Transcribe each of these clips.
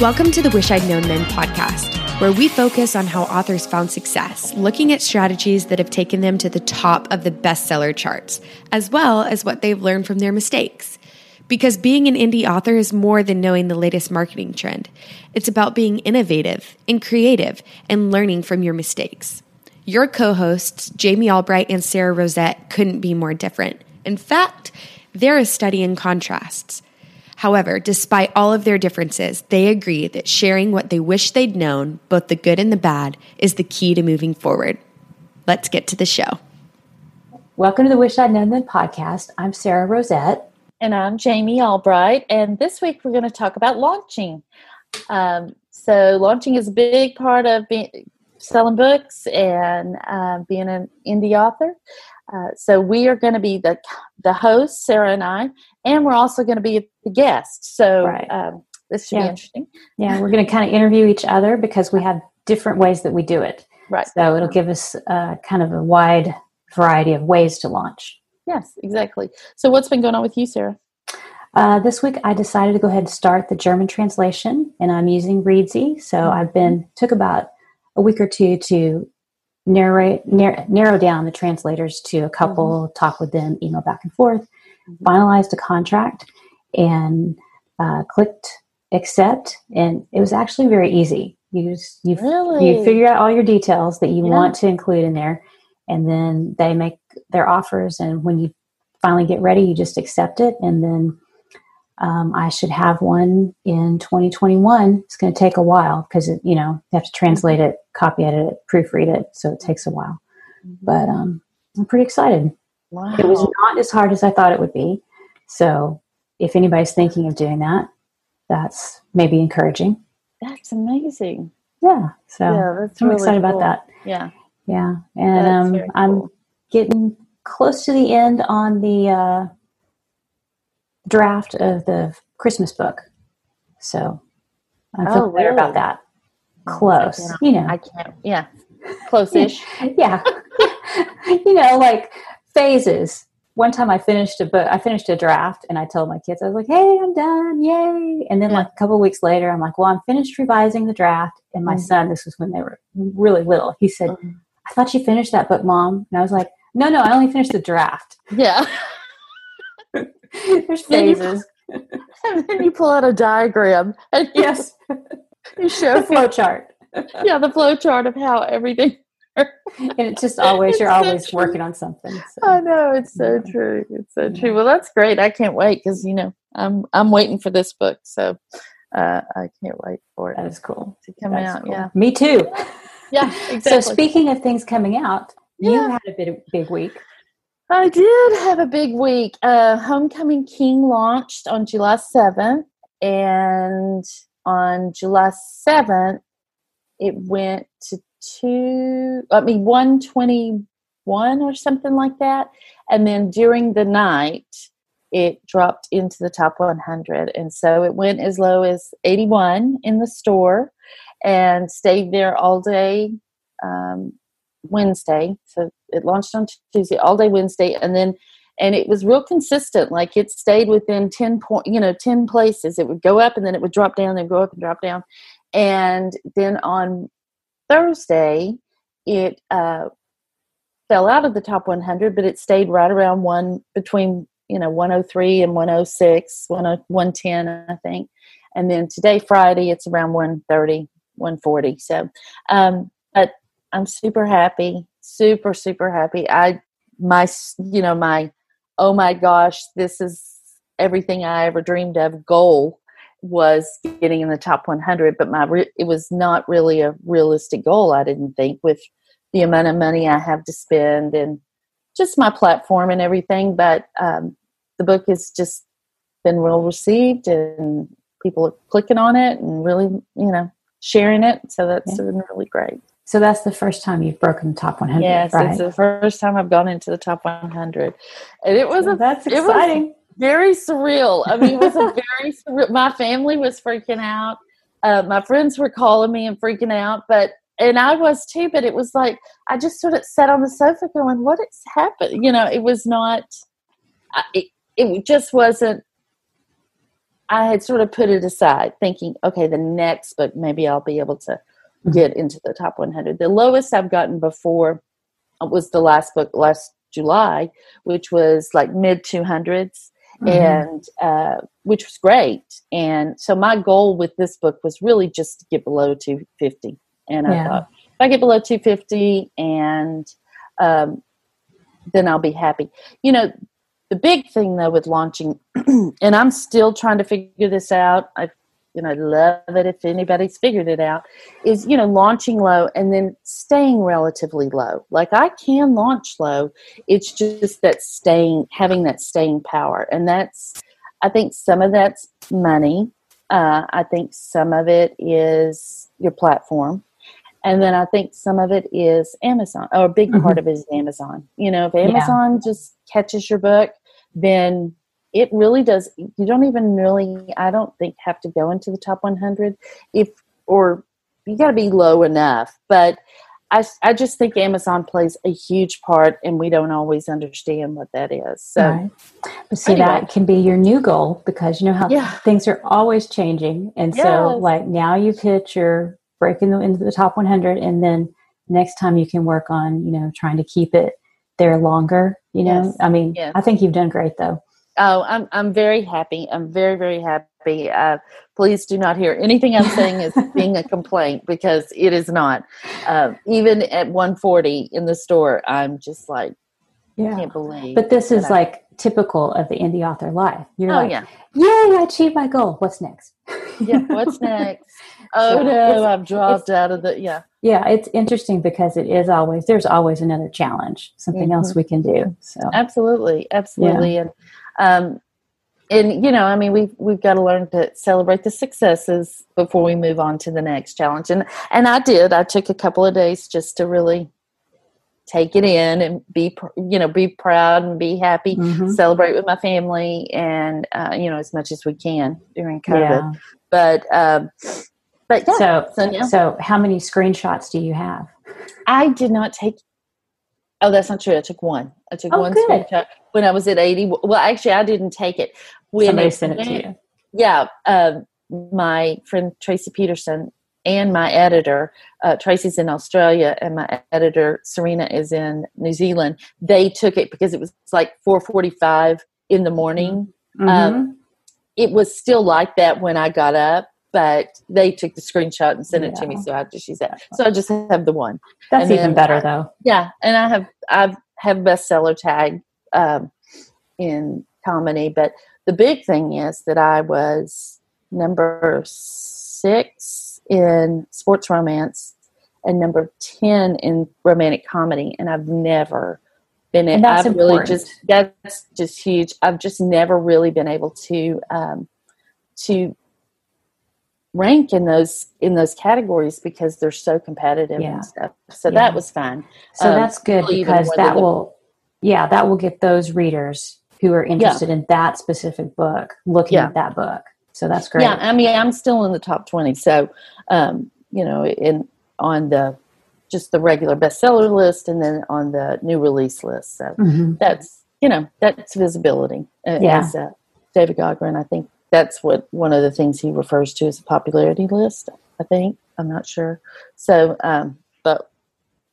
Welcome to the Wish I'd Known Then podcast, where we focus on how authors found success, looking at strategies that have taken them to the top of the bestseller charts, as well as what they've learned from their mistakes. Because being an indie author is more than knowing the latest marketing trend. It's about being innovative and creative and learning from your mistakes. Your co hosts, Jamie Albright and Sara Rosett, couldn't be more different. In fact, they're a study in contrasts. However, despite all of their differences, they agree that sharing what they wish they'd known, both the good and the bad, is the key to moving forward. Let's get to the show. Welcome to the Wish I'd Known Then podcast. I'm Sara Rosett. And I'm Jamie Albright. And this week we're going to talk about launching. Um, so, launching is a big part of being, selling books and uh, being an indie author. Uh, so we are going to be the the host, Sara and I, and we're also going to be the guest. So right. um, this should yeah. be interesting. Yeah, we're going to kind of interview each other because we have different ways that we do it. Right. So it'll give us uh, kind of a wide variety of ways to launch. Yes, exactly. So what's been going on with you, Sara? Uh, this week I decided to go ahead and start the German translation, and I'm using Reedsy. So mm-hmm. I've been took about a week or two to narrate narrow, narrow down the translators to a couple, mm-hmm. talk with them, email back and forth, mm-hmm. finalized a contract, and uh, clicked accept. And it was actually very easy. You just, you really? you figure out all your details that you yeah. want to include in there, and then they make their offers. And when you finally get ready, you just accept it, and then um, I should have one in 2021. It's going to take a while because you know you have to translate it, copy edit it, proofread it, so it takes a while. Mm-hmm. But um, I'm pretty excited. Wow. It was not as hard as I thought it would be. So if anybody's thinking of doing that, that's maybe encouraging. That's amazing. Yeah. So yeah, that's I'm really excited cool. about that. Yeah. Yeah. And um, I'm getting close to the end on the uh, draft of the Christmas book. So I feel oh, better really? about that. Close, you know. I can't. Yeah, close-ish. yeah, you know, like phases. One time I finished a book. I finished a draft, and I told my kids, I was like, "Hey, I'm done! Yay!" And then, yeah. like a couple weeks later, I'm like, "Well, I'm finished revising the draft." And my mm-hmm. son, this was when they were really little, he said, mm-hmm. "I thought you finished that book, mom." And I was like, "No, no, I only finished the draft." Yeah. There's phases. and then you pull out a diagram and yes, you show flow chart. yeah, the flow chart of how everything. and it's just always it's you're so always true. working on something. So. I know it's so yeah. true. It's so true. Well, that's great. I can't wait because you know I'm I'm waiting for this book, so uh, I can't wait for it. That is cool to come out. Cool. Yeah, me too. Yeah, exactly. So speaking of things coming out, yeah. you had a big big week. I did have a big week. Uh, Homecoming King launched on July 7th, and on July 7th, it went to two, I mean, 121 or something like that. And then during the night, it dropped into the top 100. And so it went as low as 81 in the store and stayed there all day um, Wednesday. So it launched on Tuesday, all day Wednesday, and then and it was real consistent. Like it stayed within ten point, you know, ten places. It would go up and then it would drop down, then go up and drop down, and then on Thursday it uh, fell out of the top 100, but it stayed right around one between you know 103 and 106, 110, I think. And then today, Friday, it's around 130, 140. So, um, but I'm super happy, super super happy. I my you know my oh my gosh, this is everything I ever dreamed of goal was getting in the top 100, but my re- it was not really a realistic goal. I didn't think with the amount of money I have to spend and just my platform and everything. But um, the book has just been well received and people are clicking on it and really you know sharing it. So that's yeah. been really great. So that's the first time you've broken the top 100. Yes, right? it's the first time I've gone into the top 100, and it was a, that's exciting. very surreal. I mean, it was a very surreal. My family was freaking out. Uh, my friends were calling me and freaking out, but and I was too. But it was like I just sort of sat on the sofa going, "What has happened?" You know, it was not. It it just wasn't I had sort of put it aside, thinking, okay, the next book maybe I'll be able to get into the top 100. The lowest I've gotten before was the last book last July, which was like mid 200s. Mm-hmm. and uh, which was great. And so my goal with this book was really just to get below 250. And yeah. I thought, if I get below 250 and um, then I'll be happy. You know, the big thing though with launching, and I'm still trying to figure this out. I've you know, love it if anybody's figured it out, is, you know, launching low and then staying relatively low. Like I can launch low. It's just that staying, having that staying power. And that's, I think some of that's money. Uh, I think some of it is your platform. And then I think some of it is Amazon, or a big mm-hmm. part of it is Amazon. You know, if Amazon yeah. just catches your book, then it really does you don't even really i don't think have to go into the top 100 if or you got to be low enough but I, I just think amazon plays a huge part and we don't always understand what that is so right. but see anyway. that can be your new goal because you know how yeah. things are always changing and yes. so like now you've hit your breaking into the top 100 and then next time you can work on you know trying to keep it there longer you know yes. i mean yes. i think you've done great though Oh, I'm I'm very happy. I'm very very happy. Uh, please do not hear anything I'm saying as being a complaint because it is not. Uh, even at 140 in the store, I'm just like, yeah. can't believe. But this is I, like typical of the indie author life. You're oh, like, yeah, yay, I achieved my goal. What's next? yeah, what's next? Oh so no, I've dropped out of the yeah. Yeah, it's interesting because it is always there's always another challenge, something mm-hmm. else we can do. So absolutely, absolutely, yeah. and um, and you know, I mean, we've we've got to learn to celebrate the successes before we move on to the next challenge. And and I did. I took a couple of days just to really take it in and be you know be proud and be happy, mm-hmm. celebrate with my family, and uh, you know as much as we can during COVID. Yeah. But um, but yeah. So so, yeah. so how many screenshots do you have? I did not take Oh, that's not true. I took one. I took oh, one good. screenshot when I was at 80. Well, actually, I didn't take it. When Somebody it, sent it to you. Yeah. Um, my friend Tracy Peterson and my editor, uh, Tracy's in Australia, and my editor Serena is in New Zealand. They took it because it was like 4:45 in the morning. Mm-hmm. Um, it was still like that when I got up, but they took the screenshot and sent yeah. it to me. So I after she said, so I just have the one. That's even better though. Yeah, and I have I have bestseller tag um, in comedy, but the big thing is that I was number six in sports romance and number ten in romantic comedy, and I've never been. And that's I've important. really just that's just huge. I've just never really been able to um, to rank in those in those categories because they're so competitive yeah. and stuff. So yeah. that was fun. So um, that's good because that will yeah, that will get those readers who are interested yeah. in that specific book looking at that book. So that's great. Yeah, I mean I'm still in the top 20. So um, you know, in on the just the regular bestseller list and then on the new release list. So mm-hmm. that's you know, that's visibility. Uh, yeah. As, uh, David Gaughran, I think that's what one of the things he refers to as a popularity list. I think I'm not sure. So, um, but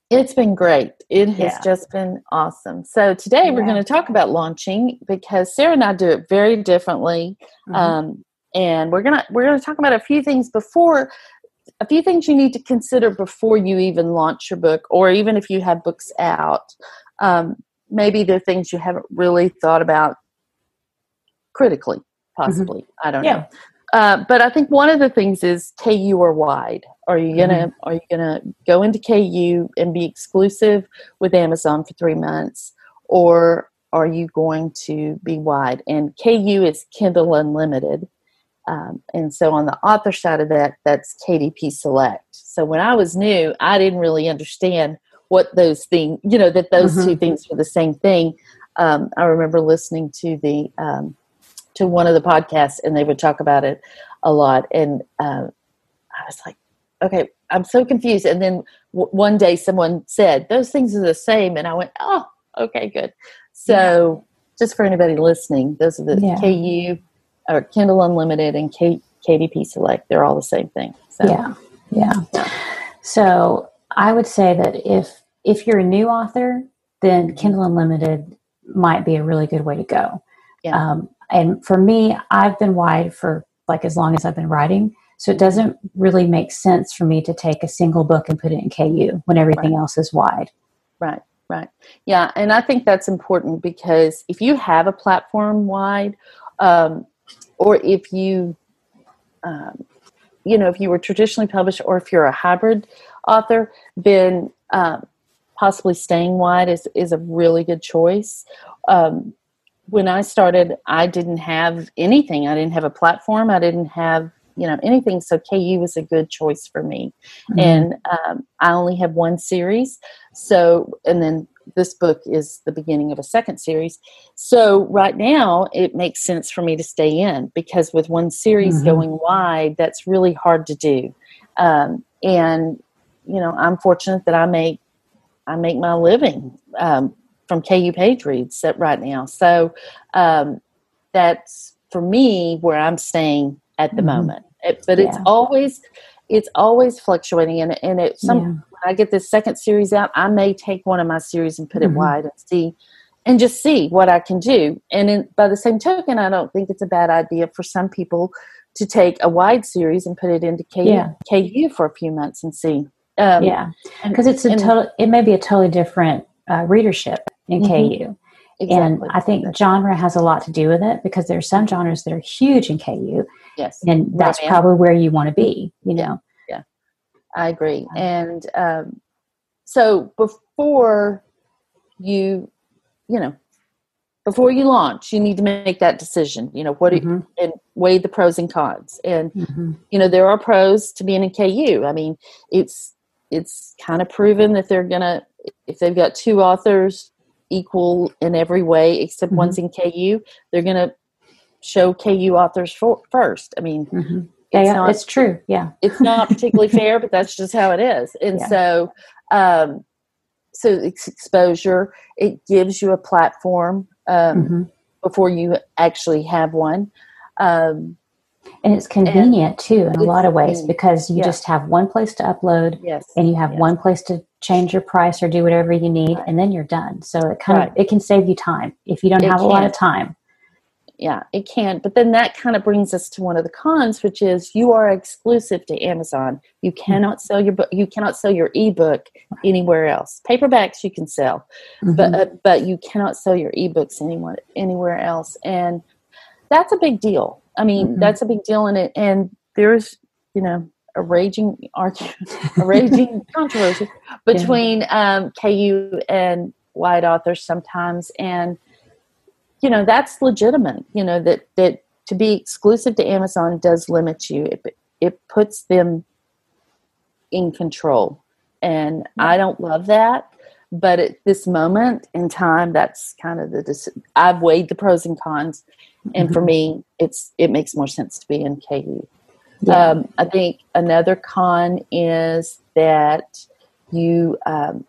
it's been great. It has yeah. just been awesome. So today yeah. we're going to talk about launching because Sara and I do it very differently, mm-hmm. um, and we're gonna we're gonna talk about a few things before a few things you need to consider before you even launch your book, or even if you have books out. Um, maybe are things you haven't really thought about critically Mm-hmm. possibly. Mm-hmm. I don't yeah. know. Uh, but I think one of the things is KU or wide. Are you gonna mm-hmm. Are you gonna go into KU and be exclusive with Amazon for three months, or are you going to be wide? And KU is Kindle Unlimited, um, and so on the author side of that, that's KDP Select. So when I was new, I didn't really understand what those things, you know, that those mm-hmm. two things were the same thing. Um, I remember listening to the um, to one of the podcasts and they would talk about it a lot. And uh, I was like, okay, I'm so confused. And then w- one day someone said, those things are the same. And I went, oh, okay, good. So yeah. just for anybody listening, those are the yeah. KU or Kindle Unlimited and K, KDP Select. They're all the same thing. So. Yeah, yeah. So I would say that if if you're a new author, then. Kindle Unlimited might be a really good way to go. Yeah. Um, and for me, I've been wide for like as long as I've been writing. So it doesn't really make sense for me to take a single book and put it in KU when everything right. else is wide. Right, right. Yeah, and I think that's important because if you have a platform wide, um, or if you, um, you know, if you were traditionally published, or if you're a hybrid author, then um, possibly staying wide is is a really good choice. Um, when I started, I didn't have anything. I didn't have a platform. I didn't have you know anything. So KU was a good choice for me, mm-hmm. and um, I only have one series. So and then this book is the beginning of a second series. So right now it makes sense for me to stay in because with one series mm-hmm. going wide, that's really hard to do. Um, and you know, I'm fortunate that I make I make my living um, from KU page reads right now. So um, that's for me where I'm staying at the mm-hmm. moment. It, but yeah. it's always it's always fluctuating and and it some yeah. when I get this second series out, I may take one of my series and put mm-hmm. it wide and see and just see what I can do. And in, by the same token, I don't think it's a bad idea for some people to take a wide series and put it into KU, yeah. KU for a few months and see. Um, yeah, because it's a total. It may be a totally different uh, readership in mm-hmm. KU. Exactly. And I think genre has a lot to do with it because there are some genres that are huge in KU. Yes. And that's Romance. probably where you want to be, you know? Yeah. I agree. And um, so before you, you know, before you launch, you need to make that decision. You know, what mm-hmm. you, and weigh the pros and cons. And mm-hmm. you know, there are pros to being in KU. I mean, it's it's kind of proven that they're gonna if they've got two authors equal in every way except mm-hmm. one's in KU, they're going to show KU authors for, first. I mean, mm-hmm. yeah, it's, yeah, not, it's true. Yeah, it's not particularly fair, but that's just how it is. And yeah. so, um, so it's exposure. It gives you a platform um, mm-hmm. before you actually have one. Um, and it's convenient and too in a lot of ways because you yeah. just have one place to upload yes. and you have yes. one place to change your price or do whatever you need and then you're done so it kind right. of it can save you time if you don't it have can. a lot of time yeah it can but then that kind of brings us to one of the cons which is you are exclusive to amazon you mm-hmm. cannot sell your book you cannot sell your ebook anywhere else paperbacks you can sell mm-hmm. but uh, but you cannot sell your ebooks anywhere anywhere else and that's a big deal I mean, mm-hmm. that's a big deal in it. And there's, you know, a raging argument, a raging controversy between yeah. um, KU and white authors sometimes, and you know that's legitimate. You know that that to be exclusive to Amazon does limit you. It it puts them in control, and. I don't love that. But at this moment in time, that's kind of the. I've weighed the pros and cons, and for mm-hmm. me it's it makes more sense to be in KU. Yeah. Um, I think another con is that you um,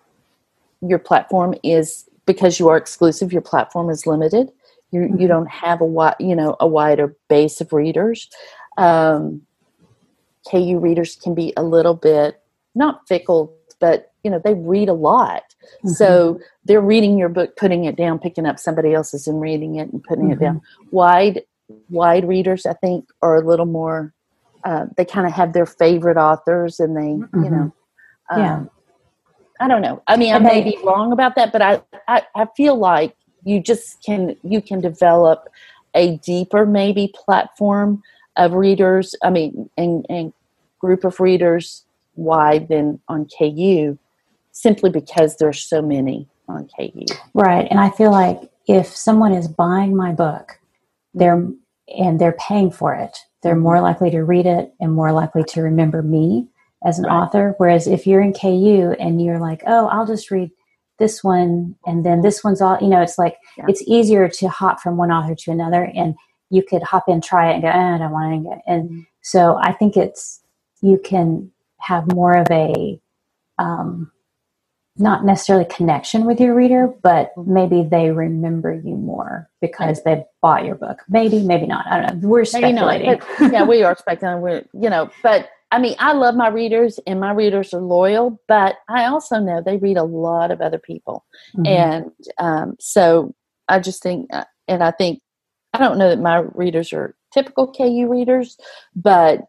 your platform is because you are exclusive. Your platform is limited. You mm-hmm. you don't have a wide you know a wider base of readers. Um, KU readers can be a little bit not fickle, but you know they read a lot mm-hmm. so they're reading your book putting it down picking up somebody else's and reading it and putting mm-hmm. it down mm-hmm. wide wide readers i think are a little more uh, they kind of have their favorite authors and they mm-hmm. you know um, yeah i don't know i mean i may be wrong about that but I, I i feel like you just can you can develop a deeper maybe platform of readers i mean and, and group of readers wide than on ku simply because there's so many on KU. Right. And I feel like if someone is buying my book, they're and they're paying for it, they're more likely to read it and more likely to remember me as an right. author. Whereas if you're in KU and you're like, oh, I'll just read this one and then this one's all, you know, it's like yeah. it's easier to hop from one author to another and you could hop in, try it and go, eh, I don't want to. And mm-hmm. so I think it's, you can have more of a, um, not necessarily connection with your reader, but Mm-hmm. maybe they remember you more because they bought your book. Maybe, maybe not. I don't know. We're not, speculating. but, yeah, we are speculating. We're, you know, but I mean, I love my readers and my readers are loyal, but I also know they read a lot of other people. Mhm. And um, so I just think, uh, and I think, I don't know that my readers are typical KU readers, but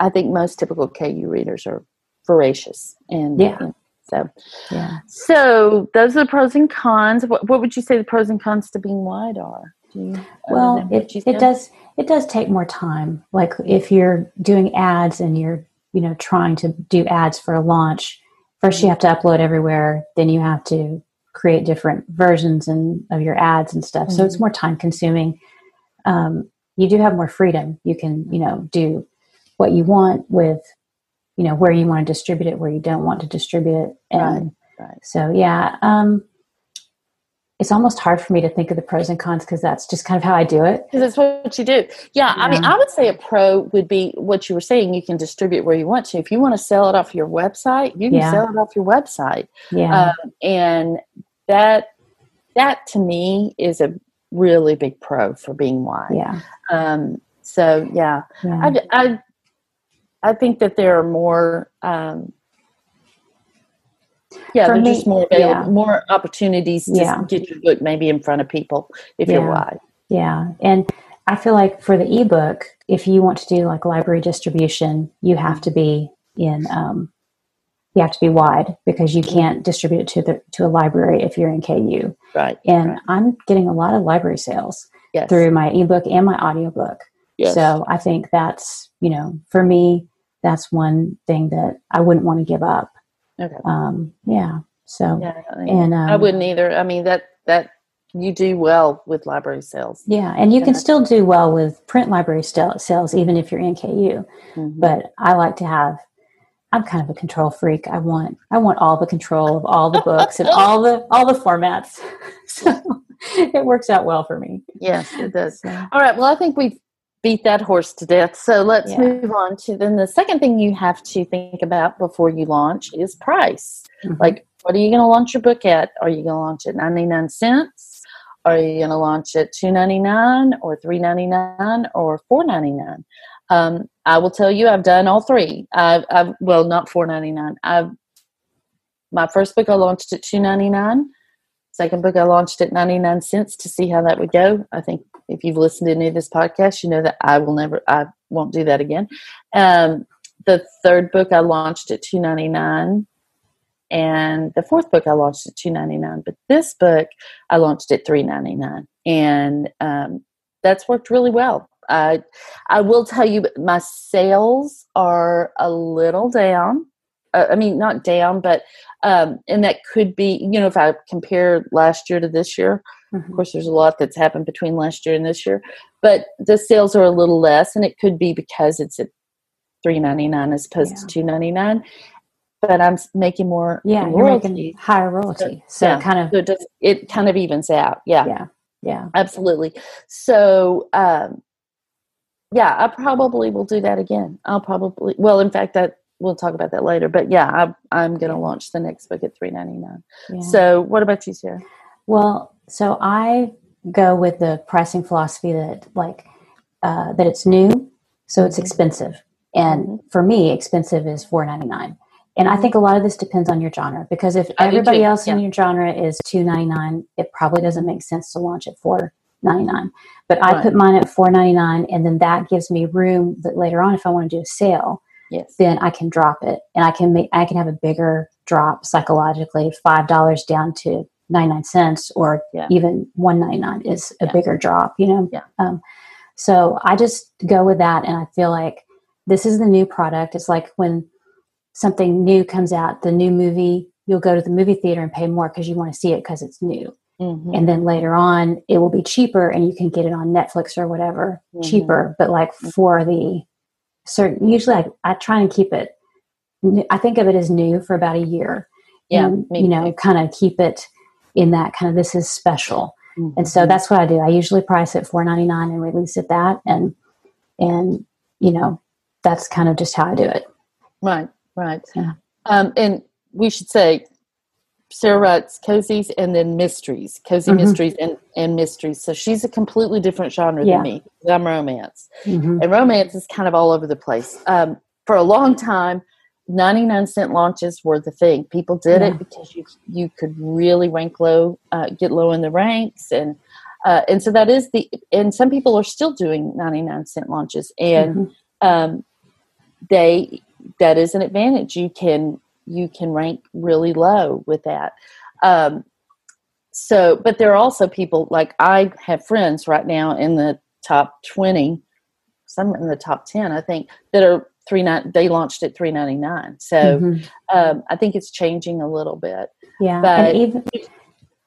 I think most typical KU readers are voracious. And Yeah. know, so, yeah. so those are the pros and cons. What, what would you say the pros and cons to being wide are? Do you, Well, it, it does it does take more time. Like if you're doing ads and you're you know trying to do ads for a launch, first you have to upload everywhere. Then you have to create different versions and of your ads and stuff. So it's more time consuming. Um, you do have more freedom. You can you know do what you want with you know where you want to distribute it, where you don't want to distribute it, and Right, right. so yeah. Um, it's almost hard for me to think of the pros and cons because that's just kind of how I do it. Because that's what you do. Yeah, I mean, I would say a pro would be what you were saying. You can distribute where you want to. If you want to sell it off your website, you can Yeah. sell it off your website. Yeah. Um, and that that to me is a really big pro for being wide. yeah. Um, so yeah, yeah. I, I I think that there are more. Um, yeah, For there's me- just more available, yeah. more opportunities to Yeah. get your book maybe in front of people if you're Yeah. wide. Yeah. And I feel like for the ebook, if you want to do like library distribution, you have to be in um, you have to be wide because you can't distribute it to the to a library if you're in KU. Right. And right. I'm getting a lot of library sales yes. through my ebook and my audiobook. Yes. So I think that's, you know, for me, that's one thing that I wouldn't want to give up. okay. Um, yeah. So Yeah, I and um, I wouldn't either. I mean that that you do well with library sales. Yeah, and you can still do well with print library stel- sales even if you're in KU. Mhm. But I like to have. I'm kind of a control freak. I want I want all the control of all the books and all the all the formats. So it works out well for me. Yes, it does. All right. Well, I think we've beat that horse to death. So let's Yeah. move on to then the second thing you have to think about before you launch is price. mhm. Like, what are you going to launch your book at? Are you going to launch at ninety nine cents? Are you going to launch at two ninety nine or three ninety nine or four ninety nine? Um, I will tell you, I've done all three. I've, I've well, not four ninety nine. I've my first book I launched at two ninety nine. Second book I launched at ninety nine cents to see how that would go. I think if you've listened to any of this podcast, you know that I will never, I won't do that again. Um, the third book I launched at two ninety nine, and the fourth book I launched at two ninety nine. But this book I launched at three ninety nine, and um, that's worked really well. I I will tell you, my sales are a little down. Uh, I mean, not down, but um, and that could be, you know, if I compare last year to this year, of Mhm. course, there's a lot that's happened between last year and this year, but the sales are a little less, and it could be because it's at three ninety nine as opposed to two ninety nine. But I'm making more yeah, you're making higher royalty, so yeah. it kind of so it does it kind of evens out. Yeah, yeah, yeah, absolutely. So, um, yeah, I probably will do that again. I'll probably well, in fact, that we'll talk about that later. But yeah, I, I'm going to Yeah. launch the next book at three ninety nine. yeah. So, what about you, Sara? Well, so I go with the pricing philosophy that like uh, that it's new, so it's Mhm. expensive, and Mhm. for me, expensive is four ninety nine. And I think a lot of this depends on your genre because if everybody else in your genre is two ninety nine, it probably doesn't make sense to launch at four ninety nine. But I put mine at four ninety nine, and then that gives me room that later on, if I want to do a sale, Yes. then I can drop it and I can make I can have a bigger drop psychologically. Five dollars down to ninety nine cents or Yeah. even one ninety nine is a Yeah. bigger drop, you know. Yeah. Um, so I just go with that, and I feel like this is the new product. It's like when something new comes out, the new movie. You'll go to the movie theater and pay more because you want to see it because it's new. Mhm. And then later on, it will be cheaper, and you can get it on Netflix or whatever Mhm. cheaper. But like for the certain, usually I, I try and keep it. I think of it as new for about a year. Yeah, and, you know, kind of keep it in that kind of this is special. And so Mhm. that's what I do. I usually price it four ninety nine and release it that, and and you know that's kind of just how I do it. Right, right. Yeah. Um, and we should say Sara writes cozies and then mysteries, cozy Mhm. mysteries and, and mysteries. So she's a completely different genre Yeah. than me. I'm romance. Mhm. And romance is kind of all over the place. Um, for a long time, 99 cent launches were the thing. People did Yeah. it because you you could really rank low, uh, get low in the ranks. And uh, and so that is the, and some people are still doing 99 cent launches. And Mhm. um, they, that is an advantage. You can, you can rank really low with that. Um, so, but there are also people like I have friends right now in the top 20, some in the top 10, I think, that are three nine. They launched at three ninety nine. So Mhm. um, I think it's changing a little bit. Yeah, But- and even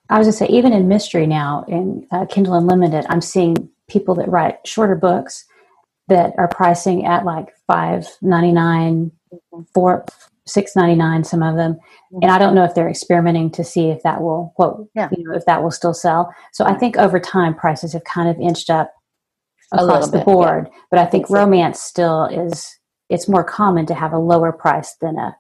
I was gonna say, even in mystery now in uh, Kindle Unlimited, I'm seeing people that write shorter books that are pricing at like five ninety nine, four six ninety nine. Some of them, and I don't know if they're experimenting to see if that will what Yeah. you know if that will still sell. So I think over time prices have kind of inched up across the bit, board, but I think think so. romance still is. It's more common to have a lower price than a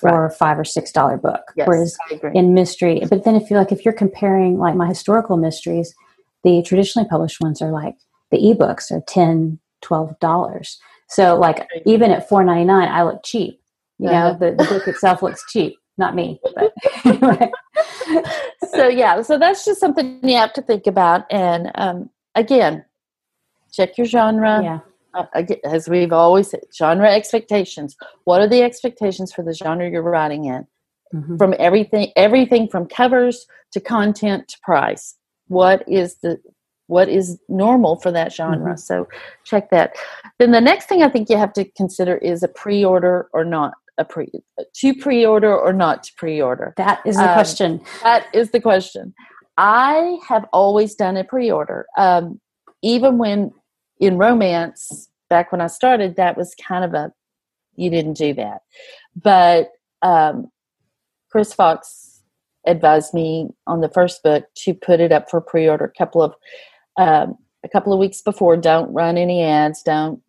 four or five or six dollar book. Yes, Whereas in mystery but then if you like if you're comparing like my historical mysteries the traditionally published ones are like the ebooks are 10 12 dollars so like even at 4.99 i look cheap you know Uh-huh. the, the book itself looks cheap not me but anyway. so yeah, so that's just something you have to think about. And um, again, check your genre. yeah uh, again, as we've always said, genre expectations. What are the expectations for the genre you're writing in? Mhm. From everything, everything from covers to content to price. What is the what is normal for that genre? Mhm. So check that. Then the next thing I think you have to consider is a pre-order or not a pre to pre-order or not to pre-order. that is the Um, question That is the question. I have always done a pre-order, um, even when in romance. Back when I started, that was kind of a you didn't do that, but um, Chris Fox advised me on the first book to put it up for pre-order a couple of um, a couple of weeks before. Don't run any ads. Don't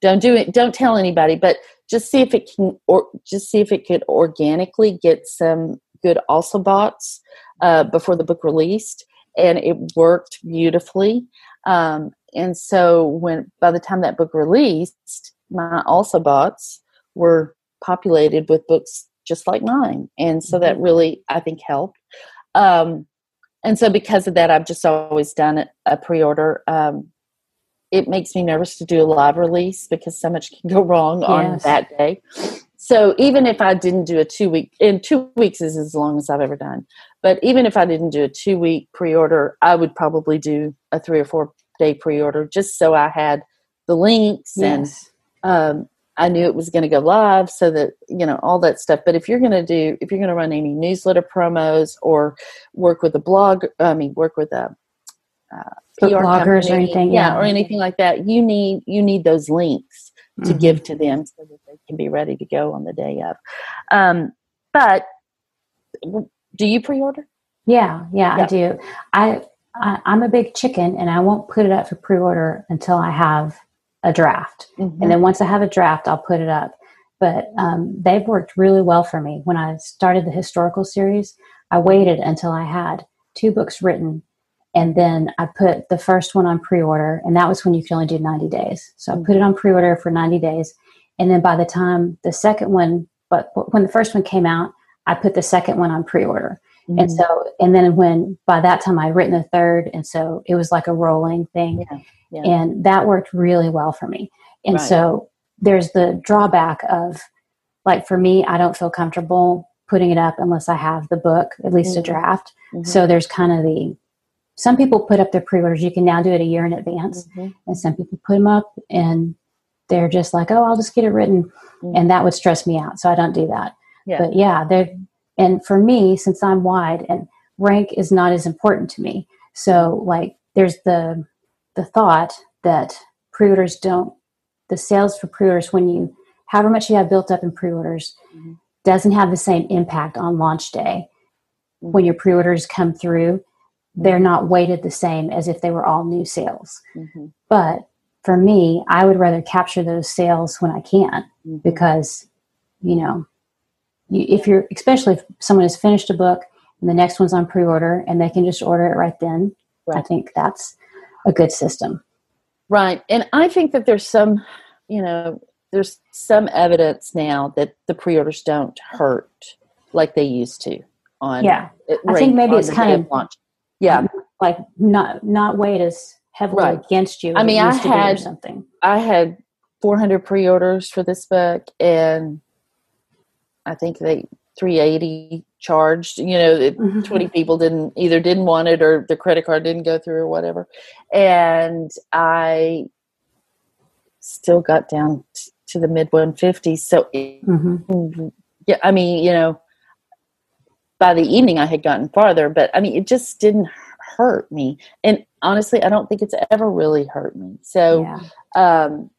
don't do it. Don't tell anybody, but just see if it can or just see if it could organically get some good also boughts uh, before the book released, and it worked beautifully. Um, and so when by the time that book released, my also boughts were populated with books just like mine, and so that really I think helped. Um, and so because of that, I've just always done a pre-order. Um, it makes me nervous to do a live release because so much can go wrong on that day. So even if I didn't do a two week, and two weeks is as long as I've ever done, but even if I didn't do a two week pre order, I would probably do a three or four day pre order just so I had the links and um, I knew it was going to go live so that, you know, all that stuff. But if you're going to do, if you're going to run any newsletter promos or work with a blog, I mean, work with a, uh, PR bloggers or anything, yeah, yeah. or anything like that, you need, you need those links to Mhm. give to them so that they can be ready to go on the day of. Um, but do you pre-order? Yeah, yeah, Yeah. I do. I, I I'm a big chicken, and I won't put it up for pre-order until I have a draft, Mm-hmm. and then once I have a draft, I'll put it up. But um, they've worked really well for me. When I started the historical series, I waited until I had two books written, and then I put the first one on pre-order, and that was when you could only do 90 days. So I put it on pre-order for 90 days, and then by the time the second one, but when the first one came out, I put the second one on pre-order. Mm-hmm. And so, and then when by that time I had written the third, and so it was like a rolling thing, Yeah, yeah. and that worked really well for me. And Right. so there's the drawback of, like for me, I don't feel comfortable putting it up unless I have the book, at least a Mhm. draft. Mhm. So there's kind of the some people put up their pre-orders. You can now do it a year in advance, Mhm. and some people put them up and they're just like, oh, I'll just get it written, Mhm. and that would stress me out. So I don't do that. Yeah. But yeah, they and for me, since I'm wide and rank is not as important to me, so like there's the the thought that pre-orders don't the sales for pre-orders when you however much you have built up in pre-orders Mhm. doesn't have the same impact on launch day when your pre-orders come through they're not weighted the same as if they were all new sales Mhm. but for me i would rather capture those sales when i can Mhm. because you know you, if you're especially if someone has finished a book and the next one's on pre-order and they can just order it right then right. i think that's a good system right and i think that there's some you know there's some evidence now that the pre-orders don't hurt like they used to on yeah i think maybe it's kind of launch. Yeah like not not weighed as heavily right. against you i mean i had something i had 400 pre-orders for this book and i think they 380 charged you know mm-hmm. 20 people didn't either didn't want it or the credit card didn't go through or whatever and i still got down t- to the mid 150s so mm-hmm. yeah i mean you know by the evening i had gotten farther but i mean it just didn't hurt me and honestly i don't think it's ever really hurt me so yeah. um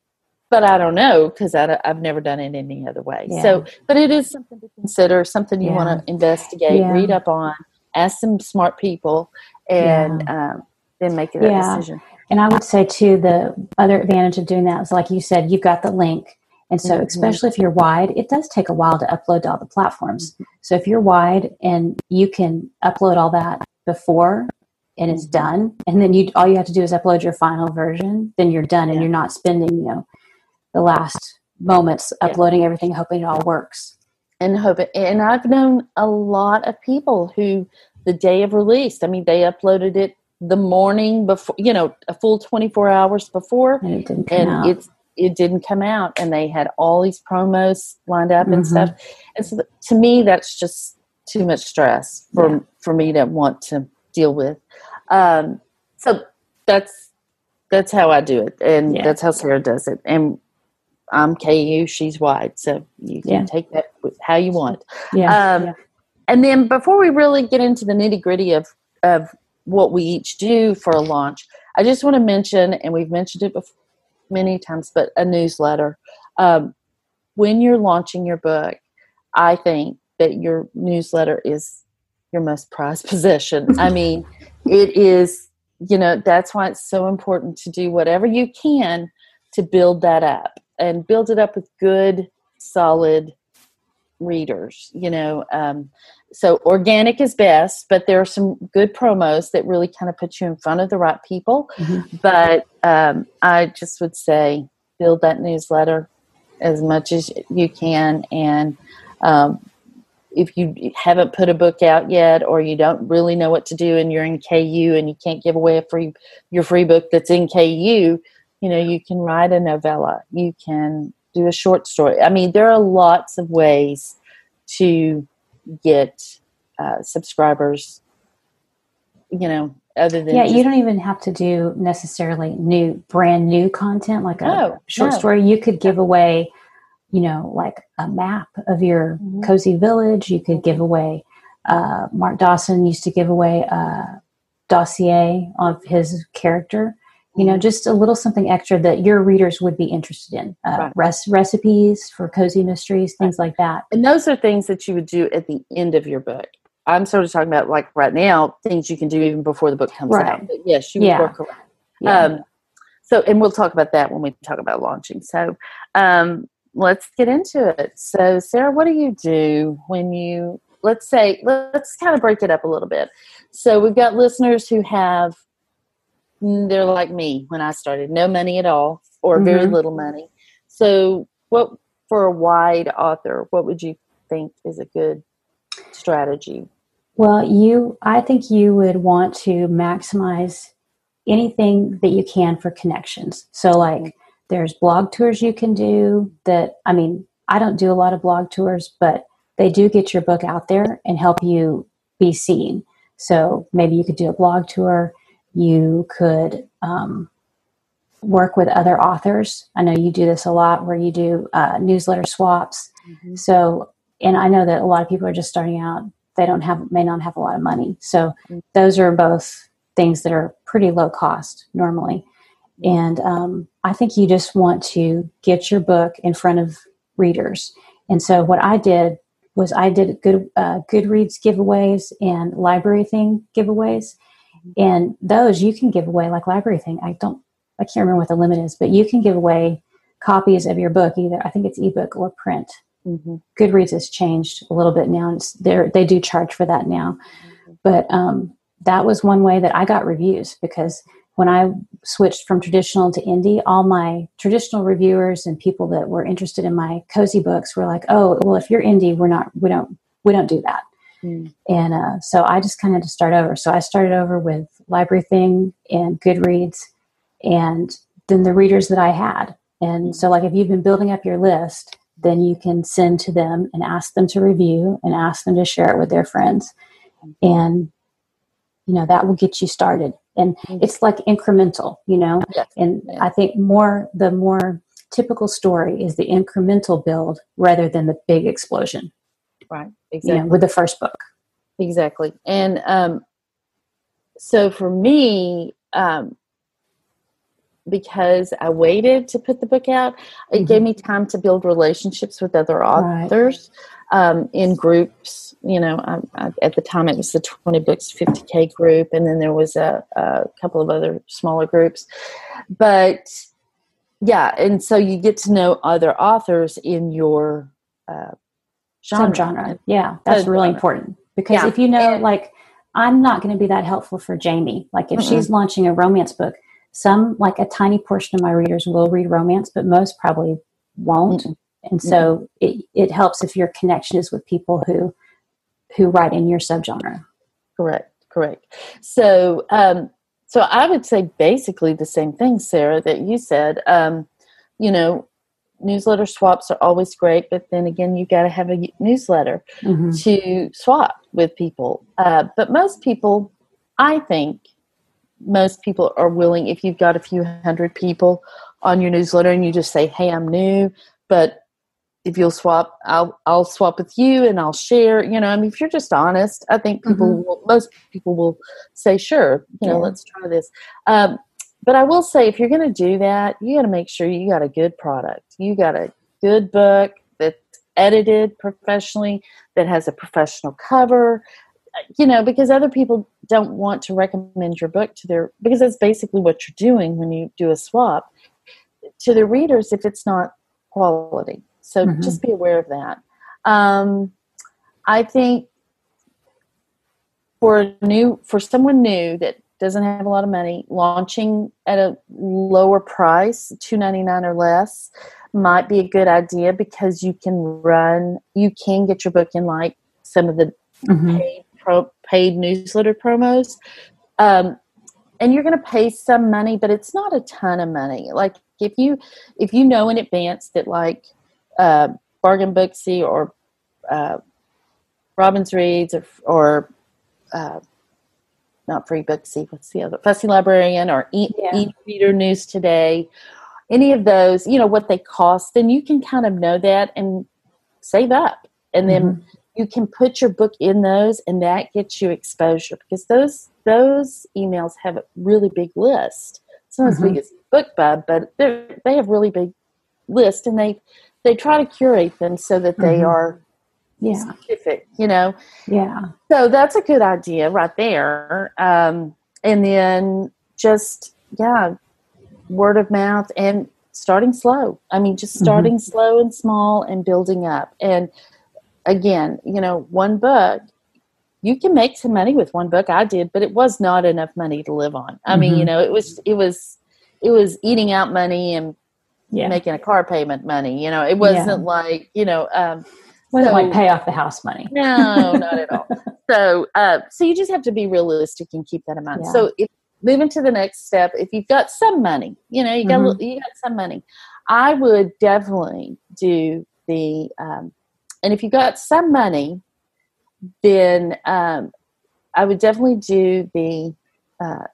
but I don't know because I've never done it any other way. Yeah. So, but it is something to consider, something you yeah. want to investigate, read up on, ask some smart people, and um, then make a decision. And I would say too, the other advantage of doing that is, like you said, you've got the link. And so, mm-hmm. especially if you're wide, it does take a while to upload to all the platforms. Mm-hmm. So, if you're wide and you can upload all that before and it's mm-hmm. done, and then you all you have to do is upload your final version, then you're done, and you're not spending you know the last moments uploading yeah. everything, hoping it all works. And hope it, and I've known a lot of people who the day of release, I mean, they uploaded it the morning before, you know, a full 24 hours before, and it and. It's, it didn't come out, and they had all these promos lined up mm-hmm. and stuff. And so, to me, that's just too much stress for yeah. for me to want to deal with. Um, so that's that's how I do it, and yeah. that's how Sara does it. And I'm KU, she's wide. So you can yeah. take that how you want. Yeah. Um, yeah. And then before we really get into the nitty gritty of, of what we each do for a launch, I just want to mention, and we've mentioned it before many times, but a newsletter. Um, when you're launching your book, I think that your newsletter is your most prized possession. I mean, it is, you know, that's why it's so important to do whatever you can to build that up and build it up with good, solid readers. You know, um, so organic is best, but there are some good promos that really kind of put you in front of the right people. Mm-hmm. But um, I just would say build that newsletter as much as you can and um, if you haven't put a book out yet or you don't really know what to do and you're in KU and you can't give away a free your free book that's in KU, you know you can write a novella you can do a short story i mean there are lots of ways to get uh, subscribers you know other than yeah just, you don't even have to do necessarily new brand new content like a no, short no. story you could give away you know like a map of your mm-hmm. cozy village you could give away uh, mark dawson used to give away a dossier of his character you know just a little something extra that your readers would be interested in uh, right. res- recipes for cozy mysteries things like that and those are things that you would do at the end of your book i'm sort of talking about like right now things you can do even before the book comes right. out but yes you yeah. would work around yeah. um, so and we'll talk about that when we talk about launching so um, let's get into it so sarah what do you do when you let's say let's kind of break it up a little bit so we've got listeners who have they're like me when I started, no money at all or mm-hmm. very little money. So, what for a wide author, what would you think is a good strategy? Well, you, I think you would want to maximize anything that you can for connections. So, like, there's blog tours you can do that. I mean, I don't do a lot of blog tours, but they do get your book out there and help you be seen. So, maybe you could do a blog tour you could um, work with other authors. I know you do this a lot where you do uh, newsletter swaps. Mm-hmm. So, and I know that a lot of people are just starting out. They don't have, may not have a lot of money. So, mm-hmm. those are both things that are pretty low cost normally. And um, I think you just want to get your book in front of readers. And so, what I did was I did good uh, Goodreads giveaways and LibraryThing giveaways and those you can give away like LibraryThing i don't i can't remember what the limit is but you can give away copies of your book either i think it's ebook or print mm-hmm. goodreads has changed a little bit now it's they they do charge for that now but um, that was one way that I got reviews because when I switched from traditional to indie, all my traditional reviewers and people that were interested in my cozy books were like, "Oh, well, if you're indie, we're not, we don't, we don't do that." Mm. And uh, so I just kind of to start over. So I started over with LibraryThing and Goodreads, and then the readers that I had. And so, like, if you've been building up your list, then you can send to them and ask them to review and ask them to share it with their friends. And, you know, that will get you started. And mm-hmm. it's like incremental, you know? Yes. And I think more, the more typical story is the incremental build rather than the big explosion. Right. Exactly. You know, with the first book. Exactly. And um, so for me, um, because I waited to put the book out. It mm-hmm. gave me time to build relationships with other authors right. um, in groups. You know, I, I, at the time it was the 20 Books 50K group, and then there was a, a couple of other smaller groups. But yeah, and so you get to know other authors in your uh, genre. genre. Yeah, that's really important because yeah. if you know, and, like, I'm not going to be that helpful for Jamie. Like, if mm she's launching a romance book, some like a tiny portion of my readers will read romance but most probably won't mm-hmm. and so mm-hmm. it, it helps if your connection is with people who who write in your subgenre correct correct so um so i would say basically the same thing sara that you said um you know newsletter swaps are always great but then again you've got to have a newsletter mm-hmm. to swap with people uh, but most people i think most people are willing if you've got a few hundred people on your newsletter and you just say hey i'm new but if you'll swap i'll i'll swap with you and i'll share you know i mean if you're just honest i think people mm-hmm. will, most people will say sure you know yeah. let's try this um, but i will say if you're going to do that you got to make sure you got a good product you got a good book that's edited professionally that has a professional cover you know, because other people don't want to recommend your book to their, because that's basically what you're doing when you do a swap to the readers if it's not quality. So mm-hmm. just be aware of that. Um, I think for new, for someone new that doesn't have a lot of money, launching at a lower price, two ninety nine or less, might be a good idea because you can run, you can get your book in like some of the mm-hmm. paid pro- paid newsletter promos. Um, and you're going to pay some money, but it's not a ton of money. Like if you if you know in advance that like uh, Bargain Booksy or uh, Robin Reads or, or uh, not Free Booksy, what's the other? Fussy Librarian or e- yeah. Reader News Today, any of those, you know what they cost, then you can kind of know that and save up, and then mm-hmm you can put your book in those and that gets you exposure because those those emails have a really big list it's not mm-hmm. as big as bookbub but they they have really big list and they they try to curate them so that they mm-hmm. are yeah. specific you know yeah so that's a good idea right there um, and then just yeah word of mouth and starting slow i mean just mm-hmm. starting mm-hmm. slow and small and building up and again, you know, one book, you can make some money with one book. I did, but it was not enough money to live on. I mm-hmm. mean, you know, it was it was it was eating out money and yeah. making a car payment money. You know, it wasn't yeah. like you know. Um, wasn't so, like pay off the house money. No, not at all. So, uh, so you just have to be realistic and keep that in mind. Yeah. So, if moving to the next step, if you've got some money, you know, you got mm-hmm. you got some money, I would definitely do the um, and if you got some money, then um, I would definitely do the uh,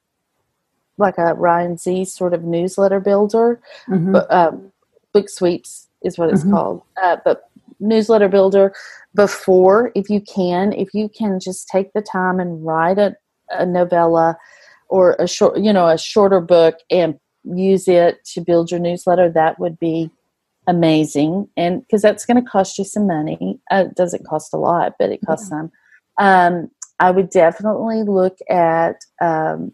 like a Ryan Zee sort of newsletter builder. Mm-hmm. But, um, BookSweeps is what it's mm-hmm. called. Uh, but newsletter builder before, if you can, if you can just take the time and write a, a novella or a short, you know, a shorter book and use it to build your newsletter, that would be amazing and because that's going to cost you some money uh, it doesn't cost a lot but it costs yeah. some um, i would definitely look at um,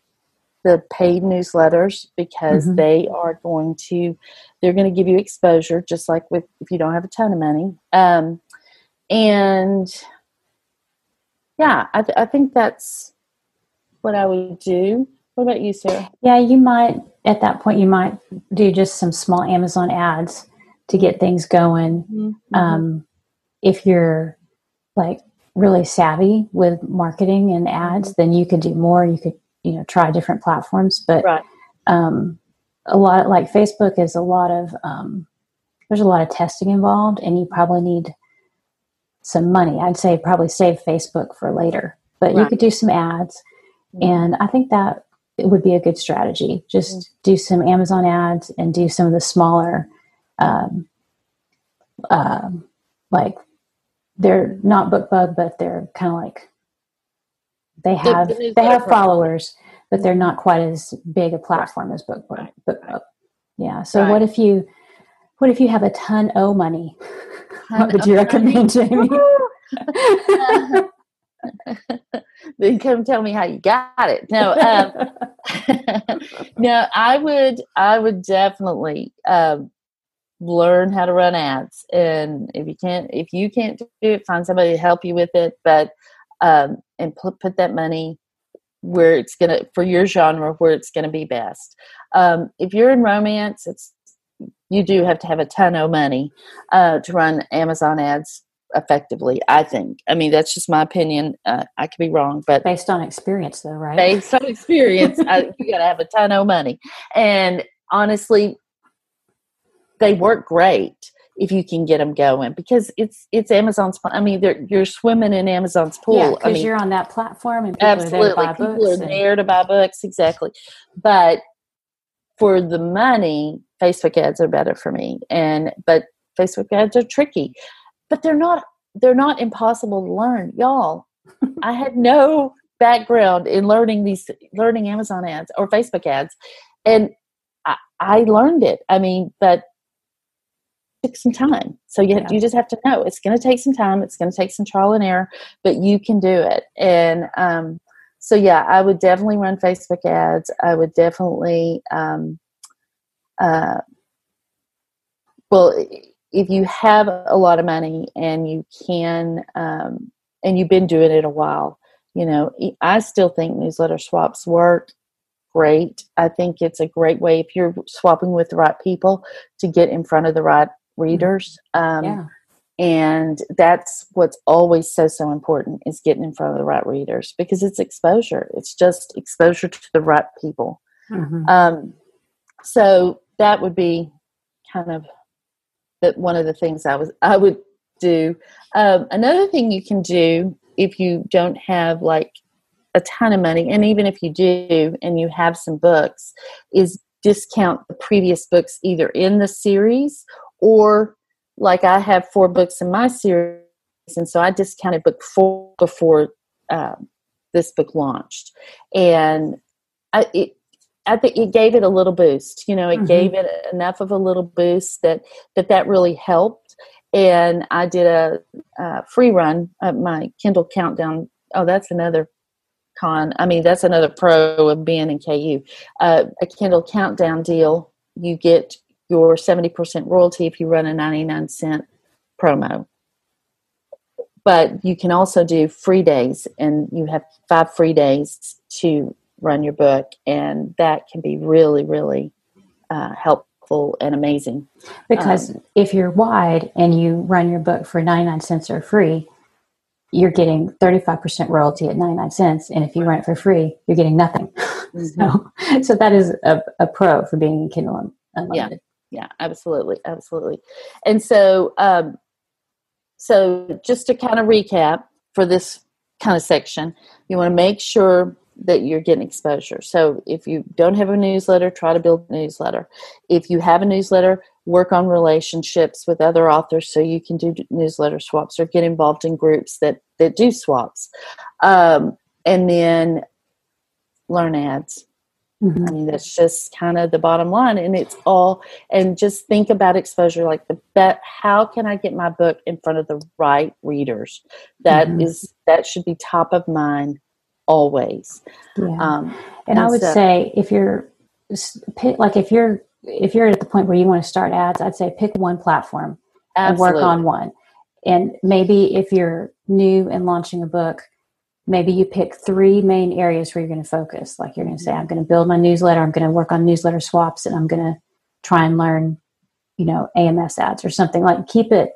the paid newsletters because mm-hmm. they are going to they're going to give you exposure just like with if you don't have a ton of money um, and yeah I, th- I think that's what I would do. What about you, Sara? Yeah, you might at that point you might do just some small Amazon ads to get things going. Mm-hmm. Um, if you're like really savvy with marketing and ads, then you could do more. You could you know try different platforms, but Right. um, a lot like Facebook is a lot of um, there's a lot of testing involved, and you probably need some money. I'd say probably save Facebook for later, but you could do some ads, and I think that it would be a good strategy. Just Mm-hmm. do some Amazon ads and do some of the smaller, um, um, like they're not BookBub, but they're kind of like they have the they have followers, but they're not quite as big a platform as BookBub. Right. BookBub. Yeah. So Right. what if you what if you have a ton o money? What would you recommend, Jamie? then come tell me how you got it. No, um, no, I would, I would definitely um, learn how to run ads, and if you can't, if you can't do it, find somebody to help you with it. But um, and put put that money where it's gonna for your genre where it's gonna be best. Um, if you're in romance, it's you do have to have a ton of money uh, to run Amazon ads effectively. I think. I mean, that's just my opinion. Uh, I could be wrong, but Based on experience, though, right? based on experience, I, you got to have a ton of money. And honestly, they work great if you can get them going because it's it's Amazon's. I mean, they're, you're swimming in Amazon's pool. yeah, I because mean, you're on that platform and people absolutely, are there to buy people books. are and- there to buy books. Exactly, but for the money, Facebook ads are better for me. And but Facebook ads are tricky, but they're not. They're not impossible to learn, y'all. I had no background in learning these learning Amazon ads or Facebook ads, and I, I learned it. I mean, but it took some time. So you Yeah. you just have to know it's going to take some time. It's going to take some trial and error, but you can do it. And um, so yeah, I would definitely run Facebook ads. I would definitely. Um, uh, well, if you have a lot of money and you can, um, and you've been doing it a while, you know, I still think newsletter swaps work great. I think it's a great way if you're swapping with the right people to get in front of the right readers. Um, yeah. and that's what's always so so important is getting in front of the right readers because it's exposure. It's just exposure to the right people. Mhm. Um, so that would be kind of one of the things I was I would do. Um, another thing you can do if you don't have like a ton of money, and even if you do and you have some books, is discount the previous books either in the series or like I have four books in my series, and so I discounted book four before um, this book launched, and I, it, I think it gave it a little boost. You know, it Mhm. gave it enough of a little boost that that that really helped. And I did a, uh free run of my Kindle Countdown. Oh, that's another con. I mean, that's another pro of being in KU. Uh, a Kindle Countdown deal. You get your seventy percent royalty if you run a ninety nine cent promo. But you can also do free days, and you have five free days to run your book, and that can be really, really uh, helpful and amazing. Because if you're wide and you run your book for 99 cents or free, you're getting 35% royalty at 99 cents. And if you run it for free, you're getting nothing. so, so that is a, a pro for being in Kindle Un- Unlimited. yeah absolutely absolutely and so um so just to kind of recap for this kind of section you want to make sure that you're getting exposure so if you don't have a newsletter try to build a newsletter if you have a newsletter work on relationships with other authors so you can do newsletter swaps or get involved in groups that that do swaps um, and then learn ads Mhm. I mean, that's just kind of the bottom line, and it's all. And just think about exposure, like the that. How can I get my book in front of the right readers? That is Mhm. that should be top of mind always. Yeah. Um, and I would so- say if you're like if you're if you're at the point where you want to start ads, I'd say pick one platform and work on one. And maybe if you're new and launching a book, maybe you pick three main areas where you're going to focus. Like you're going to say, I'm going to build my newsletter, I'm going to work on newsletter swaps, and I'm going to try and learn, you know, AMS ads or something. Like keep it.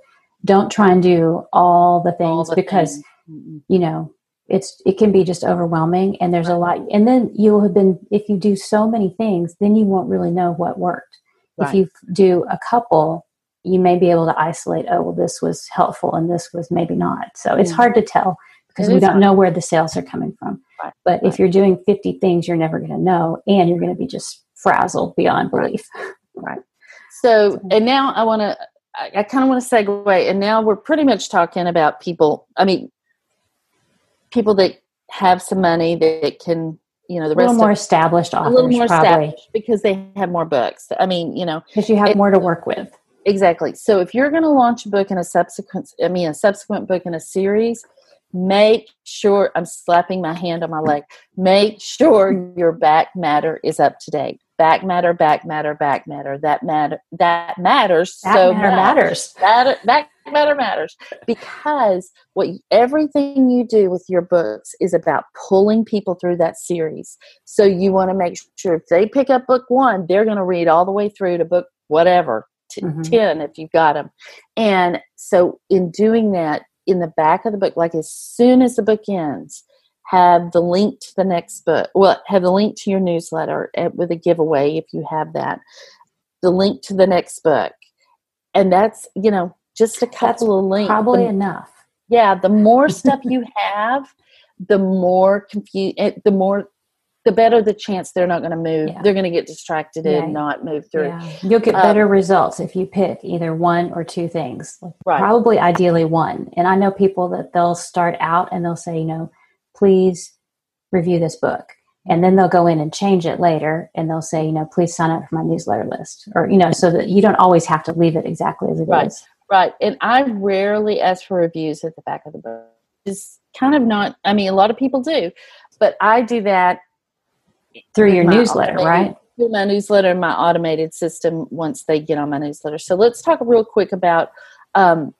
Don't try and do all the things All the because things. You know it's it can be just overwhelming and there's a lot and then you'll have been if you do so many things then you won't really know what worked if you do a couple you may be able to isolate oh well this was helpful and this was maybe not so it's Mhm. hard to tell because It we don't hard. know where the sales are coming from Right. but Right. if you're doing 50 things you're never going to know and you're going to be just frazzled beyond belief Right. So, and now I want to, I, I kind of want to segue, and now we're pretty much talking about people. I mean, people that have some money that can, you know, the a little rest more of established a little authors more probably established because they have more books. I mean, you know, because you have It- more to work with exactly. So if you're going to launch a book in a subsequent, I mean, a subsequent book in a series, make sure I'm slapping my hand on my leg. Make sure your back matter is up to date. Back matter, back matter, back matter. That matter that matters so matter much. matters That that matter matters because what everything you do with your books is about pulling people through that series. So you want to make sure if they pick up book one, they're going to read all the way through to book whatever t- Mhm. ten if you've got them. And so in doing that, in the back of the book, like as soon as the book ends, have the link to the next book. Well, have the link to your newsletter eh, with a giveaway if you have that. The link to the next book, and that's you know just a couple of links. probably The- enough yeah, the more stuff you have, the more confused. The more, the better the chance they're not going to move. Yeah. They're going to get distracted Yeah. and not move through. Yeah. You'll get Um, better results if you pick either one or two things. Right. Probably ideally one. And I know people that they'll start out and they'll say, you know, please review this book. And then they'll go in and change it later and they'll say, you know, please sign up for my newsletter list. Or, you know, so that you don't always have to leave it exactly as it is. Right. Right. And I rarely ask for reviews at the back of the book. It's kind of not, I mean, a lot of people do, but I do that Through your newsletter, right? Through my newsletter and my automated system once they get on my newsletter. So let's talk real quick about um,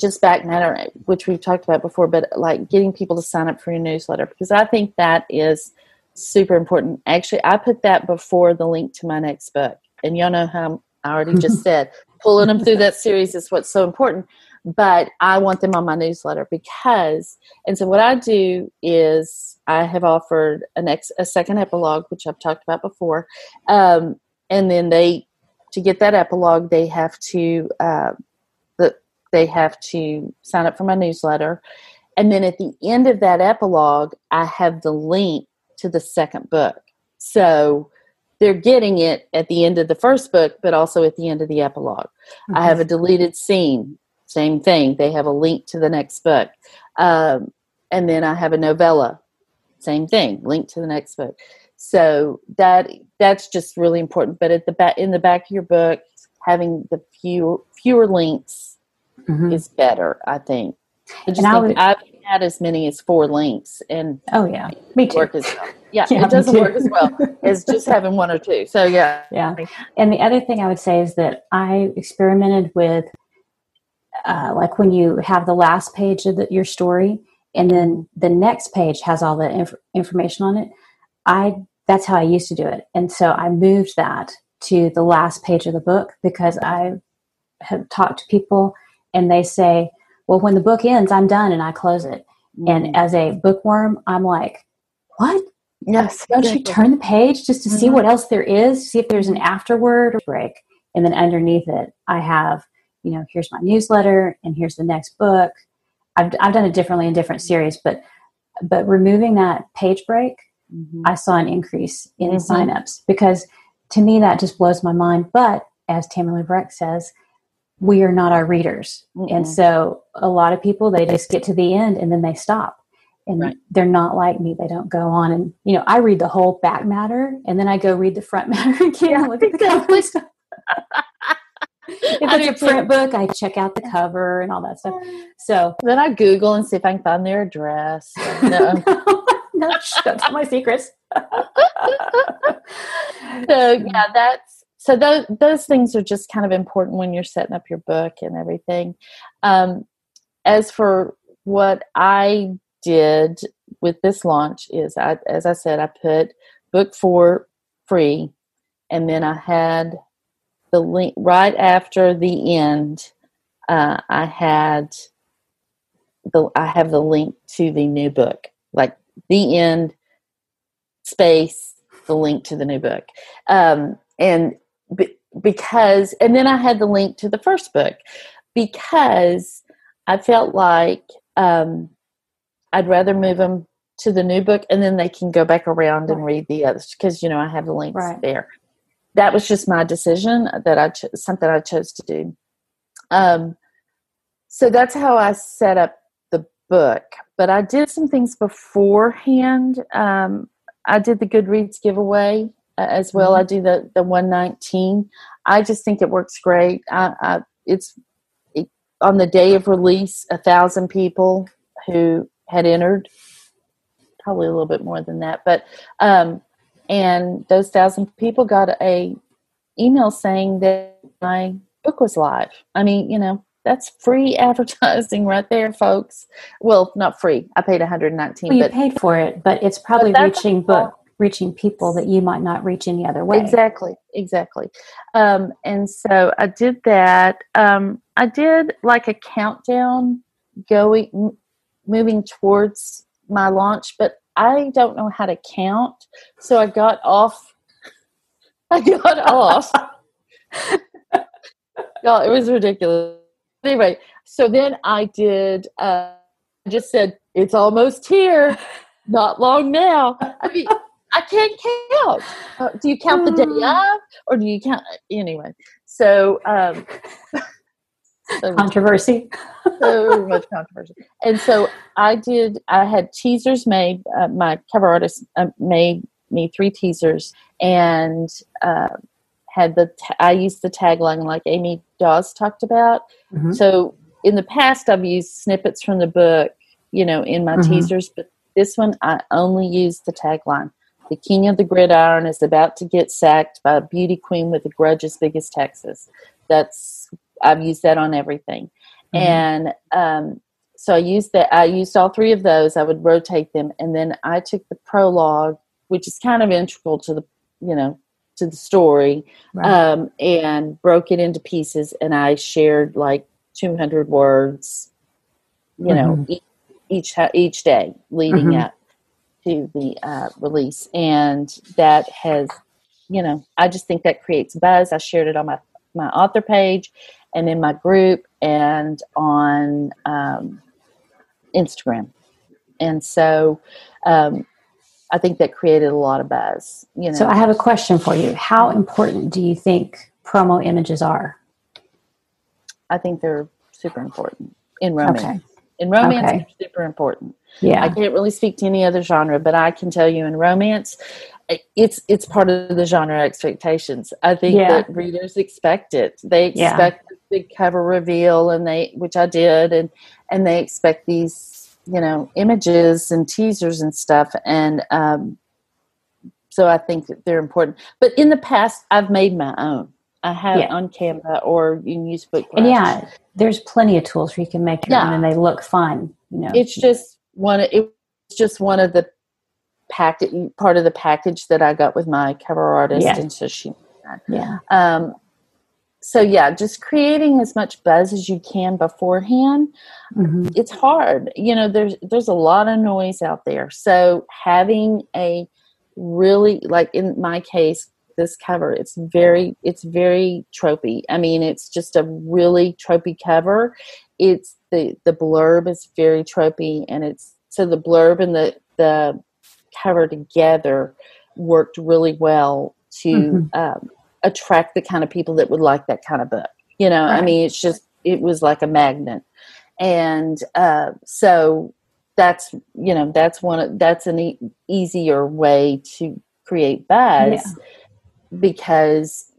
just back matter, which we've talked about before, but like getting people to sign up for your newsletter because I think that is super important. Actually, I put that before the link to my next book. And y'all know how I already just said pulling them through that series is what's so important. But I want them on my newsletter because, and so what I do is I have offered a next a second epilogue, which I've talked about before, um, and then they to get that epilogue they have to uh, they have to sign up for my newsletter, and then at the end of that epilogue, I have the link to the second book. So they're getting it at the end of the first book, but also at the end of the epilogue. I have a deleted scene, same thing. They have a link to the next book. Um, and then I have a novella, same thing, link to the next book. So that that's just really important. But at the back in the back of your book, having the fewer fewer links Mhm. is better, I think. I just And I think would- I've had as many as four links and Oh, yeah. Me too. work as well. Yeah, Yeah, it doesn't work as well as just having one or two. So yeah, Yeah. And the other thing I would say is that I experimented with, uh, like when you have the last page of the, your story, and then the next page has all the inf- information on it. I that's how I used to do it, and so I moved that to the last page of the book because I have talked to people, and they say, "Well, when the book ends, I'm done and I close it." Mm-hmm. And as a bookworm, I'm like, "What? yes, Don't you turn the page just to see Mhm. what else there is? See if there's an afterword or break. And then underneath it, I have, you know, here's my newsletter and here's the next book. I've, I've done it differently in different series, but but removing that page break, Mhm. I saw an increase in Mhm. signups because to me that just blows my mind. But as Tammi Labrecque says, we are not our readers. And Mm-mm. so a lot of people they just get to the end and then they stop. And Right. they're not like me. They don't go on and you know, I read the whole back matter and then I go read the front matter again Yeah, look at the cover stuff. If I it's a print book, I check out the cover and all that stuff. So Then I Google and see if I can find their address. No. no, shh, don't tell my secrets. so yeah, that's so those those things are just kind of important when you're setting up your book and everything. Um, as for what I did with this launch is I, as I said, I put book four free, and then I had the link right after the end. Uh, I had the I have the link to the new book, like the end space the link to the new book, um, and because and then I had the link to the first book because I felt like um, I'd rather move them to the new book and then they can go back around right. and read the others because you know I have the links right. there. That was just my decision that I ch- something I chose to do. Um, so that's how I set up the book. But I did some things beforehand. Um, I did the Goodreads giveaway as well. Mm-hmm. I do the the one nineteen. I just think it works great. I, I it's it, on the day of release, a thousand people who had entered, probably a little bit more than that, but um, and those thousand people got a email saying that my book was live. I mean, you know, that's free advertising right there, folks. Well, not free. I paid 119. Well, you but, paid for it, but it's probably but reaching book reaching people that you might not reach any other way. Exactly, exactly. Um, and so I did that. Um, I did like a countdown going, moving towards my launch, but I don't know how to count, so I got off. I got off. Y'all, it was ridiculous. Anyway, so then I did. Uh, I just said it's almost here. Not long now. I mean, I can't count. Uh, do you count the day mm. of, or do you count anyway? So, um, so controversy. so much controversy. And so I did. I had teasers made. Uh, my cover artist uh, made me three teasers, and uh, had the. T- I used the tagline like Amy Daws talked about. Mm-hmm. So in the past, I've used snippets from the book, you know, in my mm-hmm. teasers, but this one I only used the tagline. The king of the gridiron is about to get sacked by a beauty queen with a grudge as big as Texas. That's I've used that on everything, mm-hmm. and um, so I used that. I used all three of those. I would rotate them, and then I took the prologue, which is kind of integral to the you know to the story, right. um, and broke it into pieces. And I shared like 200 words, you mm-hmm. know, each, each each day leading mm-hmm. up to the uh, release, and that has, you know, I just think that creates buzz. I shared it on my my author page, and in my group, and on um, Instagram, and so um, I think that created a lot of buzz. You know. So I have a question for you. How important do you think promo images are? I think they're super important in romance. Okay. In romance, okay. super important. Yeah. I can't really speak to any other genre, but I can tell you in romance, it's it's part of the genre expectations. I think yeah. that readers expect it. They expect yeah. the big cover reveal, and they which I did, and and they expect these you know images and teasers and stuff, and um, so I think that they're important. But in the past, I've made my own. I have yeah. on Canva or you can use book. And yeah, there's plenty of tools where you can make your yeah. own, and they look fun. You know, it's just one it's just one of the package part of the package that I got with my cover artist yeah. and so she yeah. Um so yeah just creating as much buzz as you can beforehand. Mm-hmm. it's hard you know there's there's a lot of noise out there. So having a really like in my case this cover it's very it's very tropey. I mean it's just a really tropey cover. It's the the blurb is very tropey and it's so the blurb and the the cover together worked really well to mm-hmm. um, attract the kind of people that would like that kind of book you know right. i mean it's just it was like a magnet and uh, so that's you know that's one that's an e- easier way to create buzz yeah. because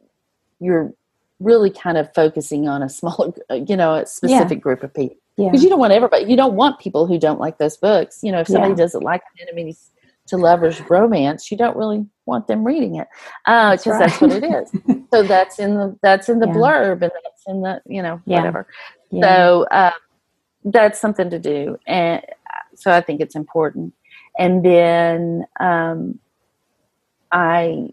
you're really kind of focusing on a smaller you know a specific yeah. group of people because yeah. you don't want everybody you don't want people who don't like those books you know if somebody yeah. doesn't like enemies to lovers romance you don't really want them reading it because uh, that's, right. that's, what it is so that's in the that's in the yeah. blurb and that's in the you know whatever so uh, that's something to do and so I think it's important. And then um, I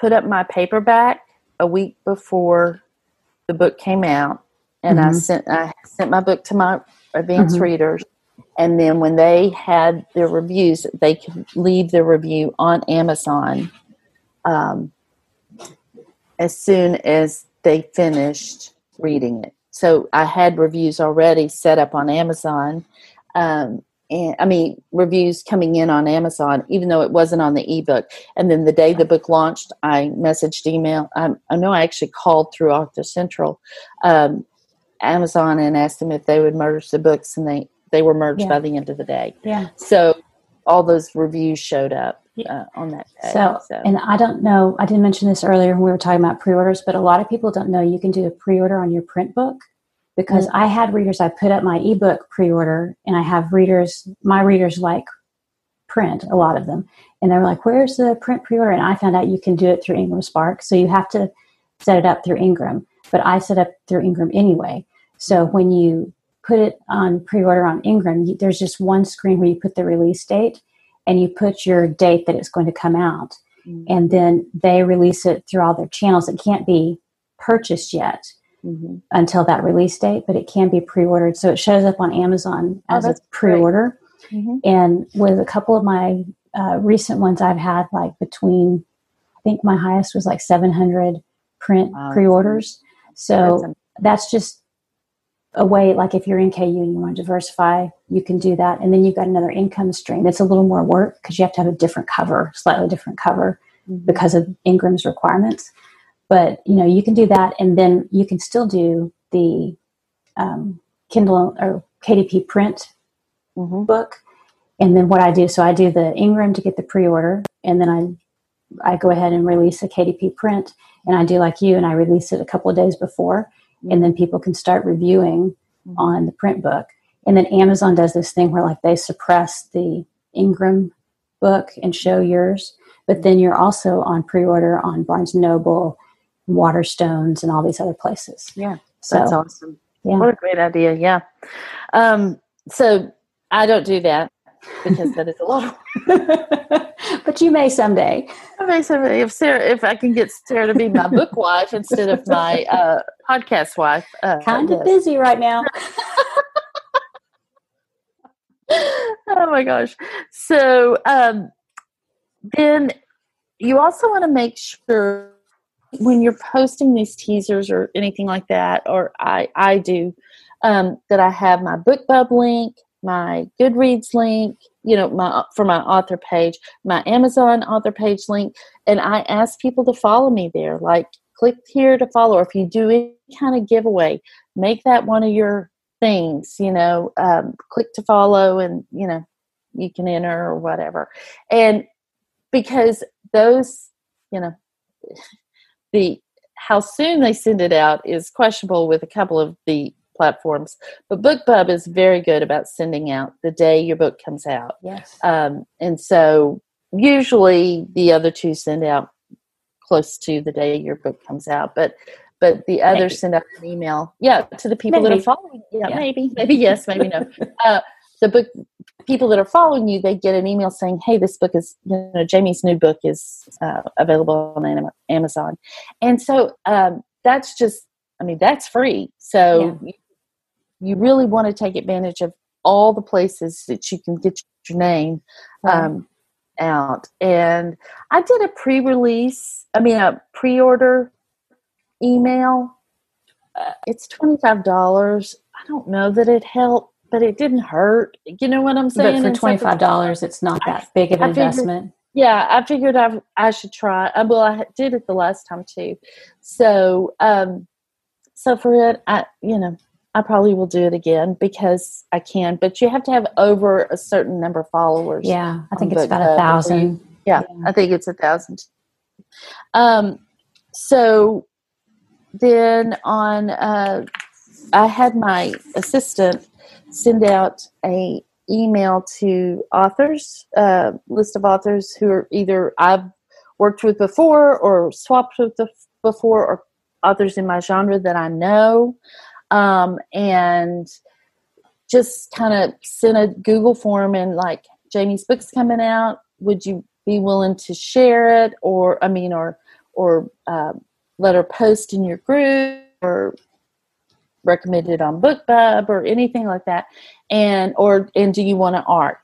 put up my paperback a week before the book came out, and mm-hmm. I sent I sent my book to my advanced mm-hmm. readers. And then when they had their reviews, they could leave their review on Amazon um, as soon as they finished reading it. So I had reviews already set up on Amazon. Um, and I mean reviews coming in on Amazon, even though it wasn't on the ebook. And then the day the book launched, I messaged email. I, I know I actually called through Author Central, um, Amazon, and asked them if they would merge the books, and they they were merged yeah. by the end of the day. Yeah. So all those reviews showed up uh, on that day. So, so, and I don't know, I didn't mention this earlier when we were talking about pre-orders, but a lot of people don't know you can do a pre-order on your print book because mm-hmm. I had readers, I put up my ebook pre-order and I have readers, my readers like print, a lot of them. And they were like, where's the print pre-order? And I found out you can do it through IngramSpark. So you have to set it up through Ingram, but I set up through Ingram anyway. So when you put it on pre-order on Ingram, you, there's just one screen where you put the release date and you put your date that it's going to come out. Mm-hmm. And then they release it through all their channels. It can't be purchased yet mm-hmm. until that release date, but it can be pre ordered. So it shows up on Amazon oh, as a pre order. Mm-hmm. And with a couple of my uh, recent ones, I've had like between, I think my highest was like 700 print wow, pre orders. So that's, that's just a way like if you're in KU and you want to diversify, you can do that. And then you've got another income stream. It's a little more work because you have to have a different cover, slightly different cover mm-hmm. because of Ingram's requirements. But you know, you can do that and then you can still do the um, Kindle or KDP print mm-hmm. book. And then what I do, so I do the Ingram to get the pre-order, and then I I go ahead and release a KDP print, and I do like you, and I release it a couple of days before and then people can start reviewing mm-hmm. on the print book. And then Amazon does this thing where like they suppress the Ingram book and show yours, but then you're also on pre-order on Barnes Noble, Waterstones, and all these other places. Yeah, so, that's awesome. Yeah. What a great idea. Yeah. Um, so I don't do that because that is a lot. but you may someday. I may someday if Sara, if I can get Sara to be my book wife instead of my uh, podcast wife. Uh, kind of busy right now. oh my gosh! So um, then you also want to make sure when you're posting these teasers or anything like that, or I I do um, that I have my BookBub link my Goodreads link, you know, my for my author page, my Amazon author page link, and I ask people to follow me there. Like, click here to follow. Or if you do any kind of giveaway, make that one of your things. You know, um, click to follow, and you know, you can enter or whatever. And because those, you know, the how soon they send it out is questionable with a couple of the platforms. But BookBub is very good about sending out the day your book comes out. Yes. Um, and so usually the other two send out close to the day your book comes out, but but the others maybe. send out an email. Yeah, to the people maybe. that are following. Yeah, yeah, maybe, maybe yes, maybe no. Uh, the book people that are following you, they get an email saying, "Hey, this book is you know Jamie's new book is uh, available on Amazon," and so um, that's just I mean that's free. So yeah you really want to take advantage of all the places that you can get your name um, out. And I did a pre release, I mean, a pre order email. Uh, it's $25. I don't know that it helped, but it didn't hurt. You know what I'm saying? But for $25, it's not that big of an investment. yeah, I figured I, I should try. Uh, well, I did it the last time too. So, um, so for it, I, you know, I probably will do it again because I can, but you have to have over a certain number of followers. Yeah, I think it's about a thousand. Yeah, yeah, I think it's a thousand. Um, so then on, uh, I had my assistant send out a email to authors, uh, list of authors who are either I've worked with before or swapped with before, or authors in my genre that I know um, and just kind of sent a Google form and like Jamie's book's coming out. Would you be willing to share it, or I mean, or or uh, let her post in your group, or recommend it on BookBub, or anything like that? And or and do you want to arc?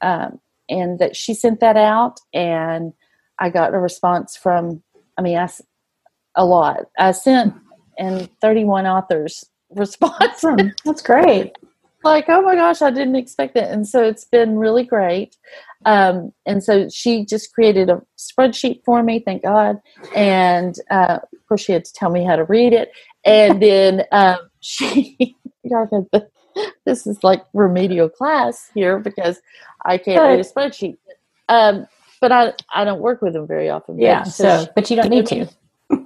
Um, and that she sent that out, and I got a response from. I mean, I a lot. I sent and 31 authors response. That's great. like, oh my gosh, I didn't expect it. And so it's been really great. Um, and so she just created a spreadsheet for me, thank God. And uh, of course, she had to tell me how to read it. And then um, she, this is like remedial class here because I can't read a spreadsheet. Um, but I, I don't work with them very often. Yeah. So, so but you don't need to.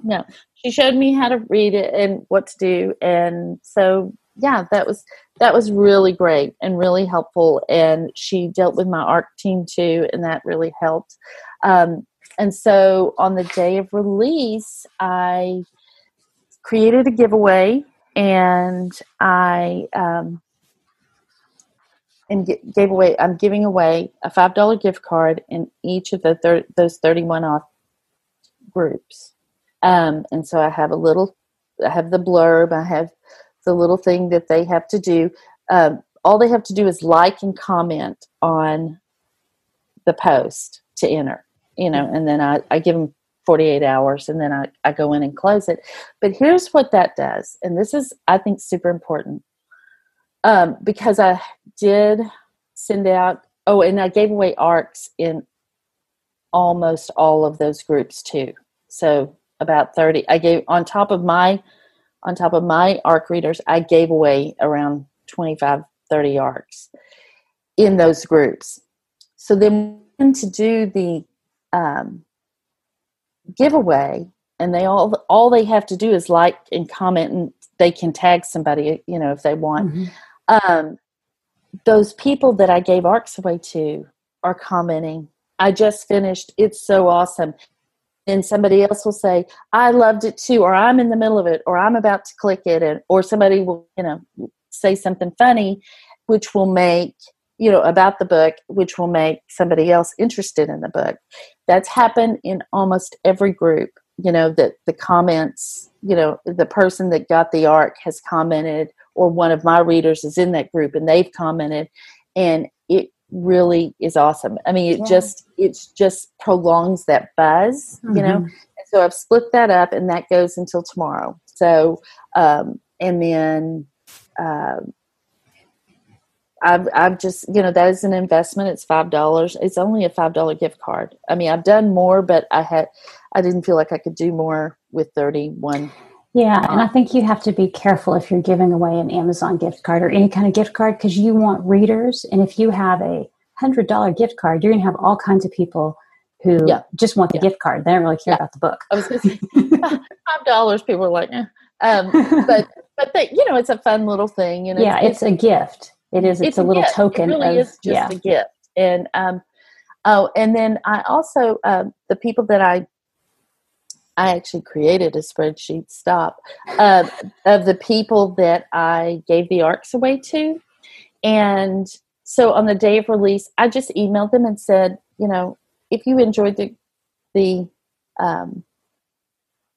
No, she showed me how to read it and what to do, and so yeah, that was that was really great and really helpful. And she dealt with my ARC team too, and that really helped. Um, and so on the day of release, I created a giveaway, and I um, and gave away. I'm giving away a five dollar gift card in each of the thir- those thirty one off groups. Um, and so I have a little, I have the blurb, I have the little thing that they have to do. Um, all they have to do is like and comment on the post to enter, you know, and then I, I give them 48 hours and then I, I go in and close it. But here's what that does, and this is, I think, super important um, because I did send out, oh, and I gave away ARCs in almost all of those groups too. So about 30 i gave on top of my on top of my arc readers i gave away around 25 30 arcs in those groups. So then to do the um, giveaway and they all all they have to do is like and comment and they can tag somebody you know if they want. Mm-hmm. um, those people that i gave arcs away to are commenting i just finished. It's so awesome and somebody else will say i loved it too or i'm in the middle of it or i'm about to click it and or somebody will you know say something funny which will make you know about the book which will make somebody else interested in the book. That's happened in almost every group you know that the comments you know the person that got the arc has commented or one of my readers is in that group and they've commented and really is awesome. I mean, it yeah. just it just prolongs that buzz, mm-hmm. you know. Mm-hmm. And so I've split that up, and that goes until tomorrow. So, um, and then uh, I've I've just you know that is an investment. It's five dollars. It's only a five dollar gift card. I mean, I've done more, but I had I didn't feel like I could do more with thirty one yeah, and I think you have to be careful if you're giving away an Amazon gift card or any kind of gift card because you want readers. And if you have a hundred dollar gift card, you're going to have all kinds of people who yeah. just want the yeah. gift card. They don't really care yeah. about the book. I was going to say five dollars. People are like, eh. um, but but they, you know, it's a fun little thing. You know, yeah, it's, it's, a gift. It is. It's, it's a, a, little gift. token. It really of, is just a gift. And um, oh, and then I also um, the people that I I actually created a spreadsheet stop uh, of the people that I gave the arcs away to. And so on the day of release, I just emailed them and said, you know, if you enjoyed the the um,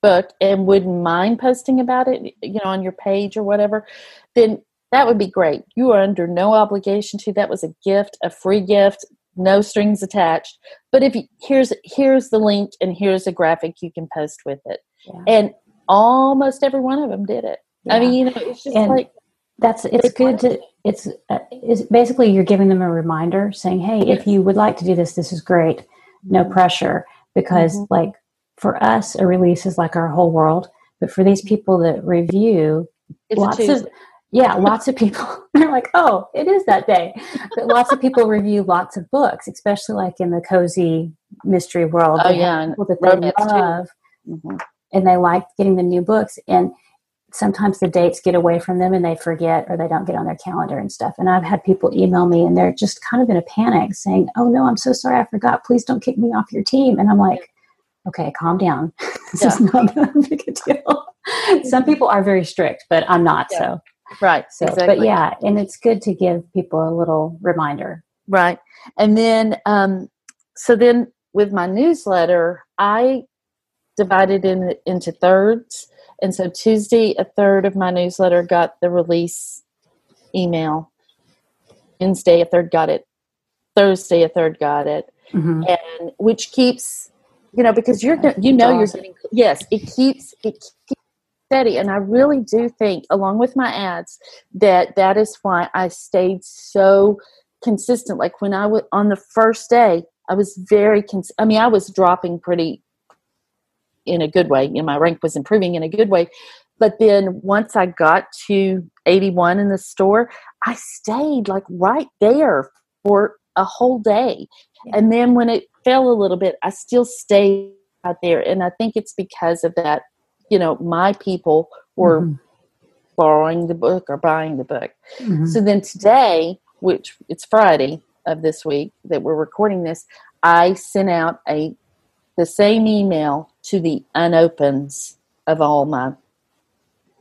book and wouldn't mind posting about it, you know, on your page or whatever, then that would be great. You are under no obligation to. That was a gift, a free gift no strings attached. But if you, here's here's the link and here's a graphic you can post with it, yeah. and almost every one of them did it. Yeah. I mean, you know, it's just and like that's it's good to it's, uh, it's basically you're giving them a reminder saying, hey, yes. if you would like to do this, this is great. No mm-hmm. pressure because mm-hmm. like for us, a release is like our whole world. But for these people that review, it's lots of yeah, lots of people they're like, oh, it is that day. But lots of people review lots of books, especially like in the cozy mystery world. Oh yeah, people that they love, mm-hmm. and they like getting the new books. And sometimes the dates get away from them, and they forget or they don't get on their calendar and stuff. And I've had people email me, and they're just kind of in a panic, saying, "Oh no, I'm so sorry, I forgot. Please don't kick me off your team." And I'm like, okay, calm down. this yeah. is not that big a deal. Some people are very strict, but I'm not. Yeah. So Right. So, exactly. but yeah, and it's good to give people a little reminder. Right. And then, um, so then with my newsletter, I divided in into thirds. And so Tuesday, a third of my newsletter got the release email. Wednesday, a third got it. Thursday, a third got it. Mm-hmm. And which keeps, you know, because you're, you know, you're getting, yes, it keeps, it keeps steady. And I really do think, along with my ads, that that is why I stayed so consistent. Like when I was on the first day, I was very, cons- I mean, I was dropping pretty in a good way. You know, my rank was improving in a good way. But then once I got to 81 in the store, I stayed like right there for a whole day. Yeah. And then when it fell a little bit, I still stayed out there. And I think it's because of that, you know, my people were mm-hmm. borrowing the book or buying the book. Mm-hmm. So then today, which it's Friday of this week that we're recording this, I sent out a the same email to the unopens of all my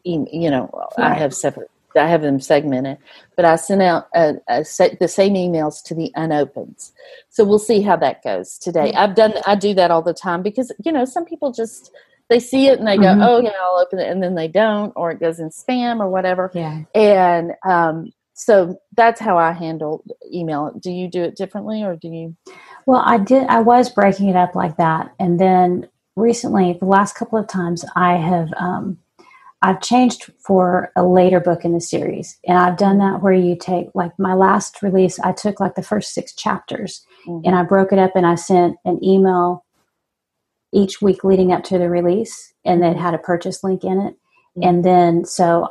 you know right. i have separate i have them segmented but i sent out a, a set, the same emails to the unopens so we'll see how that goes today i've done i do that all the time because you know some people just they see it and they go mm-hmm. oh yeah i'll open it and then they don't or it goes in spam or whatever yeah and um, so that's how i handle email do you do it differently or do you well i did i was breaking it up like that and then recently the last couple of times i have um, I've changed for a later book in the series. And I've done that where you take, like my last release, I took like the first six chapters mm-hmm. and I broke it up and I sent an email each week leading up to the release and then had a purchase link in it. Mm-hmm. And then, so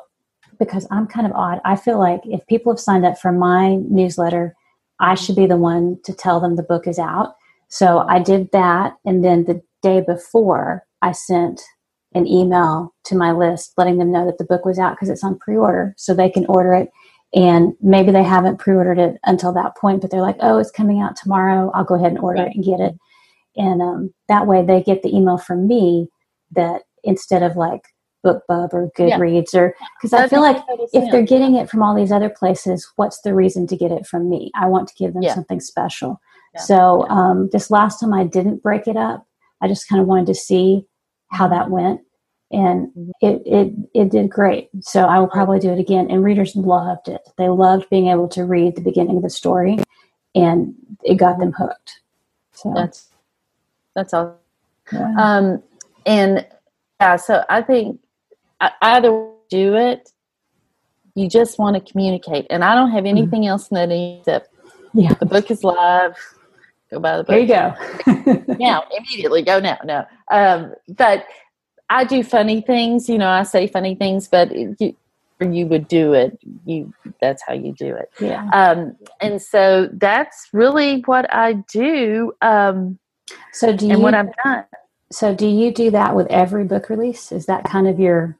because I'm kind of odd, I feel like if people have signed up for my newsletter, I should be the one to tell them the book is out. So I did that. And then the day before, I sent an email to my list letting them know that the book was out because it's on pre-order so they can order it and maybe they haven't pre-ordered it until that point but they're like oh it's coming out tomorrow i'll go ahead and order it and get it and um, that way they get the email from me that instead of like bookbub or goodreads yeah. or because i feel like if they're getting it from all these other places what's the reason to get it from me? I want to give them yeah. something special. Yeah. so um, this last time i didn't break it up i just kind of wanted to see how that went. And mm-hmm. it, it it did great. So i will probably do it again. And readers loved it. They loved being able to read the beginning of the story and it got them hooked. So that's that's all um and yeah so i think either do it you just want to communicate and i don't have mm-hmm. anything mm-hmm. else in that except yeah the book is live go buy the book. There you go. now, immediately go now. No, um, but I do funny things. You know, I say funny things, but you, you would do it. You that's how you do it. Yeah. Um, and so that's really what I do. Um, so do you? And what I've done. So do you do that with every book release? Is that kind of your?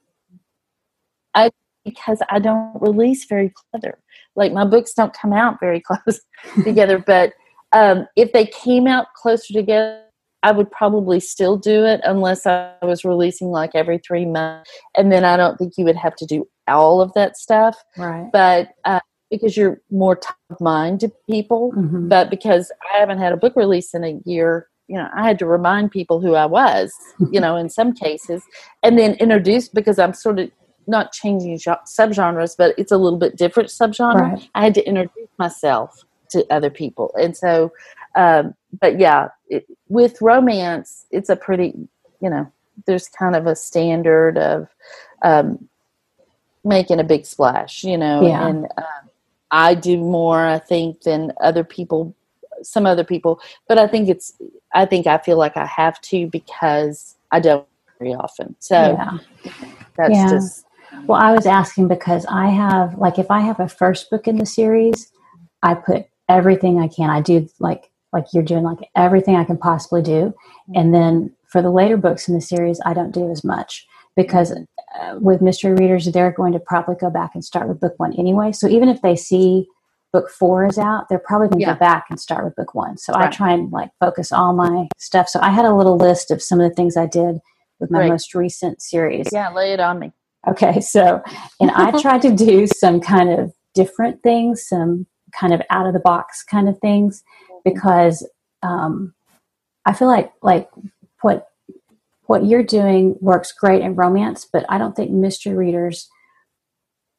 I because I don't release very clever. Like my books don't come out very close together, but um, if they came out closer together, I would probably still do it unless I was releasing like every three months. And then I don't think you would have to do all of that stuff. Right. But uh, because you're more top of mind to people, mm-hmm. but because I haven't had a book release in a year, you know, I had to remind people who I was, you know, in some cases, and then introduce because I'm sort of not changing subgenres, but it's a little bit different subgenre. Right. I had to introduce myself to other people. And so, um, but yeah, it, with romance, it's a pretty, you know, there's kind of a standard of um, making a big splash, you know, yeah. and um, I do more, I think, than other people, some other people, but I think it's, I think I feel like I have to because I don't very often. So yeah. that's yeah. just. Well, I was asking because I have, like, if I have a first book in the series, I put everything I can. I do like like you're doing like everything I can possibly do. And then for the later books in the series, I don't do as much because uh, with mystery readers, they're going to probably go back and start with book one anyway. So even if they see book four is out, they're probably going to yeah. go back and start with book one. So right. I try and like focus all my stuff. So I had a little list of some of the things I did with my most recent series. Yeah, lay it on me. Okay, so, and I tried to do some kind of different things, some kind of out of the box kind of things, because um, I feel like like what what you're doing works great in romance, but I don't think mystery readers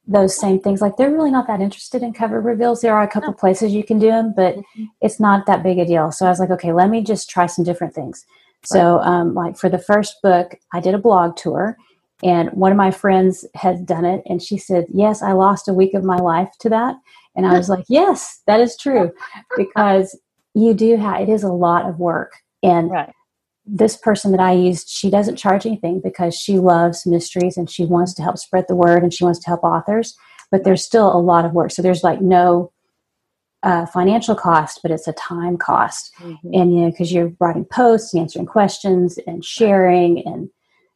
those same things. Like they're really not that interested in cover reveals. There are a couple no. places you can do them but mm-hmm. it's not that big a deal. So i was like okay let me just try some different things. Right. so um, like for the first book i did a blog tour and one of my friends had done it and she said yes i lost a week of my life to that. And i was like yes that is true. Because you do have it is a lot of work and right this person that I used, she doesn't charge anything because she loves mysteries and she wants to help spread the word and she wants to help authors. But there's still a lot of work. So there's like no uh, financial cost, but it's a time cost. Mm-hmm. And, you know, because you're writing posts and answering questions and sharing. And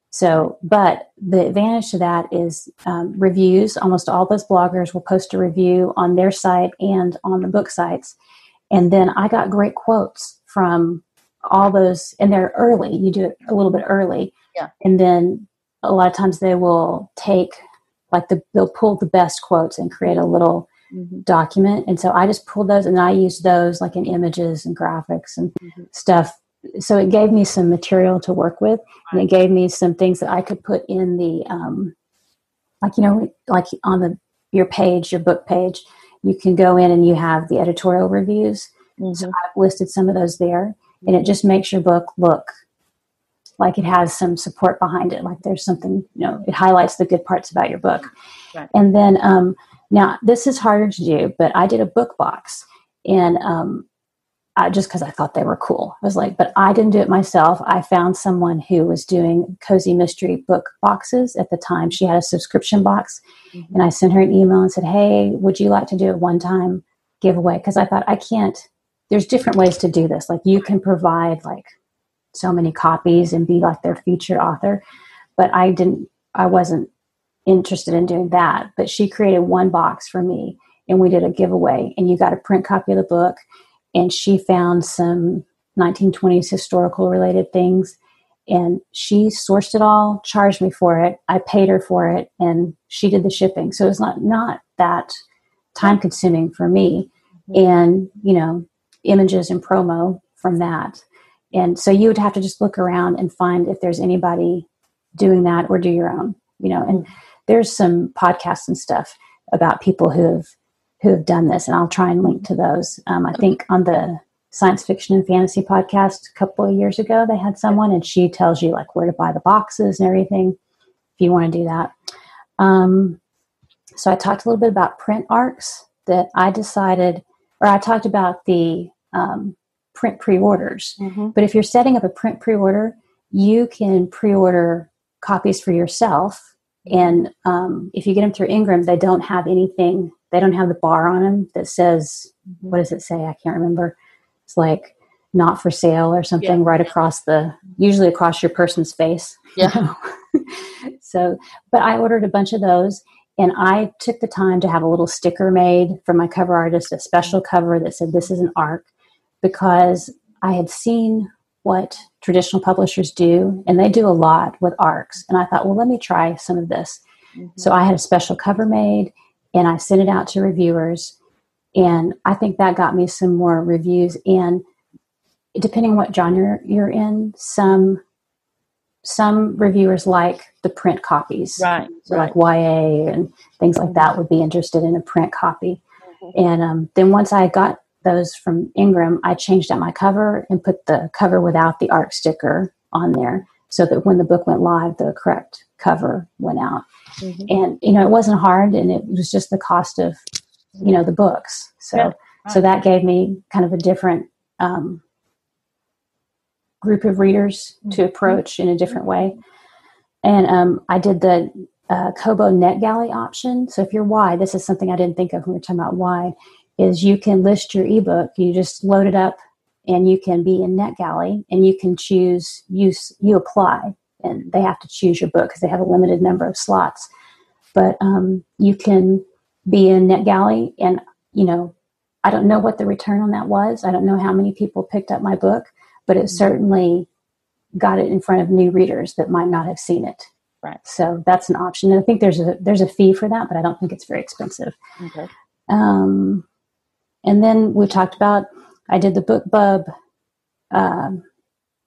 so, but the advantage to that is um, reviews. Almost all those bloggers will post a review on their site and on the book sites. And then I got great quotes from all those and they're early you do it a little bit early. Yeah. And then a lot of times they will take like the they'll pull the best quotes and create a little mm-hmm. document. And so i just pulled those and i used those like in images and graphics and mm-hmm. stuff. So it gave me some material to work with and it gave me some things that i could put in the um like you know like on the your page your book page you can go in and you have the editorial reviews. Mm-hmm. so i've listed some of those there and it just makes your book look like it has some support behind it like there's something you know it highlights the good parts about your book. Right. and then um, now this is harder to do but i did a book box and um, I, just because i thought they were cool. I was like but i didn't do it myself. I found someone who was doing cozy mystery book boxes at the time. She had a subscription box. Mm-hmm. and i sent her an email and said hey would you like to do a one time giveaway? Because i thought i can't there's different ways to do this. Like you can provide like so many copies and be like their featured author, but I didn't. I wasn't interested in doing that. But she created one box for me, and we did a giveaway, and you got a print copy of the book. And she found some 1920s historical related things and she sourced it all charged me for it i paid her for it and she did the shipping so it's not not that time consuming for me mm-hmm. and you know images and promo from that. And so you would have to just look around and find if there's anybody doing that or do your own, you know. And there's some podcasts and stuff about people who have who have done this, and I'll try and link to those. Um, I think on the science fiction and fantasy podcast a couple of years ago, they had someone, and she tells you like where to buy the boxes and everything if you want to do that. Um, so I talked a little bit about print arcs that I decided, or I talked about the um, print pre-orders. Mm-hmm. But if you're setting up a print pre-order, you can pre-order copies for yourself. And um, if you get them through Ingram, they don't have anything. They don't have the bar on them that says, mm-hmm. "What does it say?" I can't remember. It's like not for sale or something yeah. right across the, usually across your person's face. Yeah. so, but I ordered a bunch of those, and I took the time to have a little sticker made for my cover artist, a special cover that said, "This is an arc." Because I had seen what traditional publishers do, and they do a lot with ARCs. And I thought, well, let me try some of this. Mm-hmm. So I had a special cover made, and I sent it out to reviewers. And I think that got me some more reviews. And depending on what genre you're in, some some reviewers like the print copies, right? So right. like YA and things like that would be interested in a print copy. Mm-hmm. And um, then once I got those from Ingram, I changed out my cover and put the cover without the ARC sticker on there so that when the book went live, the correct cover went out. Mm-hmm. And, you know, it wasn't hard and it was just the cost of, you know, the books. So, yeah, right. so that gave me kind of a different um, group of readers mm-hmm. to approach in a different way. And um, I did the uh, Kobo NetGalley option. So if you're wide, this is something I didn't think of when we were talking about wide is you can list your ebook. You just load it up and you can be in NetGalley and you can choose use you apply and they have to choose your book because they have a limited number of slots. But um, you can be in NetGalley and you know I don't know what the return on that was. I don't know how many people picked up my book, but it mm-hmm. certainly got it in front of new readers that might not have seen it Right. So that's an option. And I think there's a there's a fee for that, but I don't think it's very expensive. Okay. Um, and then we talked about I did the BookBub, um,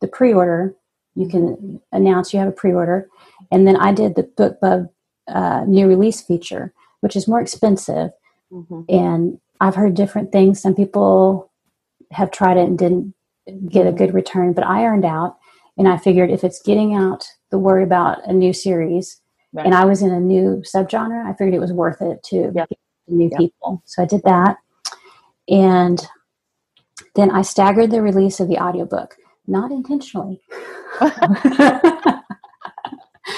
the pre-order. You can announce you have a pre-order, and then I did the BookBub uh, new release feature, which is more expensive. Mm-hmm. And I've heard different things. Some people have tried it and didn't get a good return, but I earned out. And I figured if it's getting out the word about a new series, Right. and I was in a new subgenre, I figured it was worth it to get new Yeah. people. So I did that. And then I staggered the release of the audiobook, not intentionally.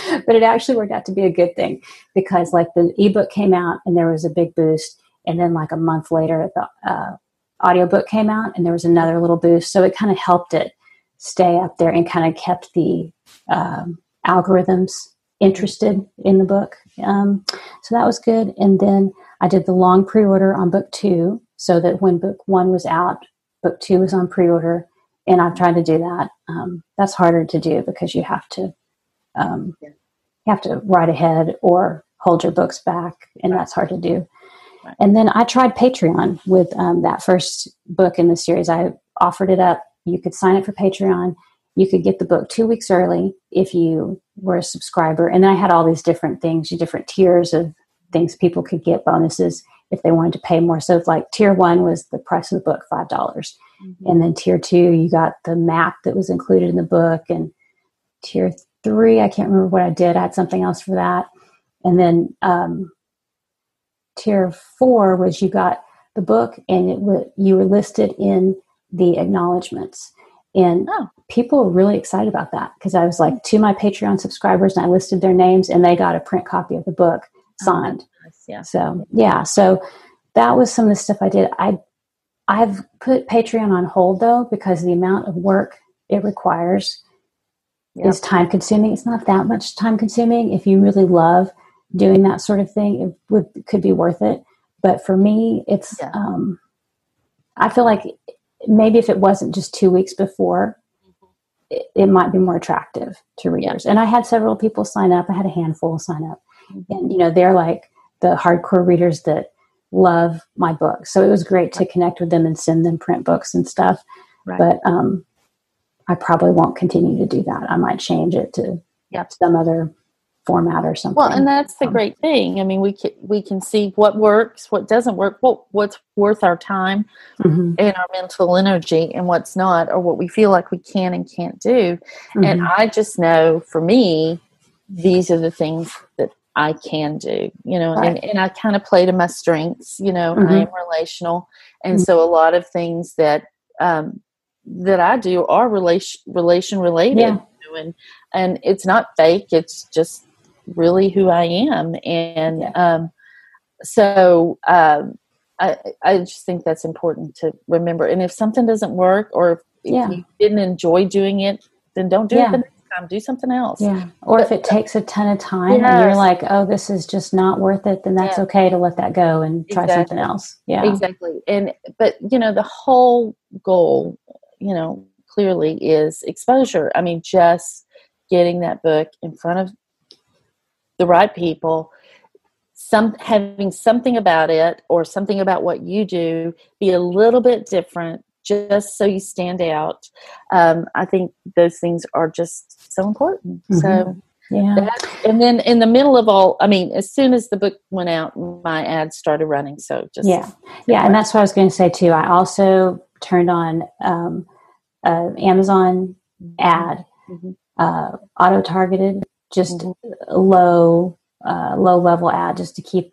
but it actually worked out to be a good thing because like the ebook came out and there was a big boost. And then like a month later the uh, audiobook came out and there was another little boost. So it kind of helped it stay up there and kind of kept the um, algorithms interested in the book. Um, so that was good. And then i did the long pre-order on book two so that when book one was out book two was on pre-order and i've tried to do that um, that's harder to do because you have to um, you have to write ahead or hold your books back and Right. that's hard to do. Right. and then i tried patreon with um, that first book in the series. I offered it up. You could sign up for patreon. You could get the book two weeks early if you were a subscriber. And then i had all these different things different tiers of things people could get bonuses if they wanted to pay more. So it's like tier one was the price of the book five dollars Mm-hmm. and then tier two you got the map that was included in the book and tier three i can't remember what i did i had something else for that. And then um, tier four was you got the book and it w- you were listed in the acknowledgments. And Oh. people were really excited about that because i was like to my patreon subscribers and i listed their names and they got a print copy of the book signed Yeah. so yeah, so that was some of the stuff I did. I I've put Patreon on hold though because the amount of work it requires Yeah. is time consuming. It's not that much time consuming. If you really love doing that sort of thing, it would could be worth it. But for me, it's Yeah. um, I feel like maybe if it wasn't just two weeks before, it, it might be more attractive to readers. And I had several people sign up. I had a handful sign up, Mm-hmm. and you know they're like the hardcore readers that love my book. So it was great to connect with them and send them print books and stuff. Right. But um, I probably won't continue to do that. I might change it to Yep. some other format or something. Well, and that's the Um, great thing. I mean, we can we can see what works, what doesn't work, what what's worth our time Mhm, and our mental energy, and what's not, or what we feel like we can and can't do. And mhm. I just know for me, these are the things that I can do, you know, Right. and, and I kind of play to my strengths, you know, Mhm. I am relational. And Mhm. so a lot of things that, um, that I do are relation, relation related. Yeah. and, and it's not fake. It's just really who I am. And, Yeah. um, so, um, I, I just think that's important to remember. And if something doesn't work or if, if you didn't enjoy doing it, then don't do Yeah. it time. Do something else. Yeah. Or if it takes a ton of time and you're like, oh, this is just not worth it, then that's Yeah. okay to let that go and try Exactly. something else. Yeah. Exactly. And but you know, the whole goal, you know, clearly is exposure. I mean, just getting that book in front of the right people, some having something about it or something about what you do be a little bit different just so you stand out. Um, I think those things are just so important. So Mhm. Yeah. that, and then in the middle of all, I mean, as soon as the book went out, my ads started running. So just Yeah. Yeah. And that's what I was going to say too. I also turned on um, uh, Amazon ad, Mhm. uh, auto targeted, just Mhm. low, uh, low level ad just to keep,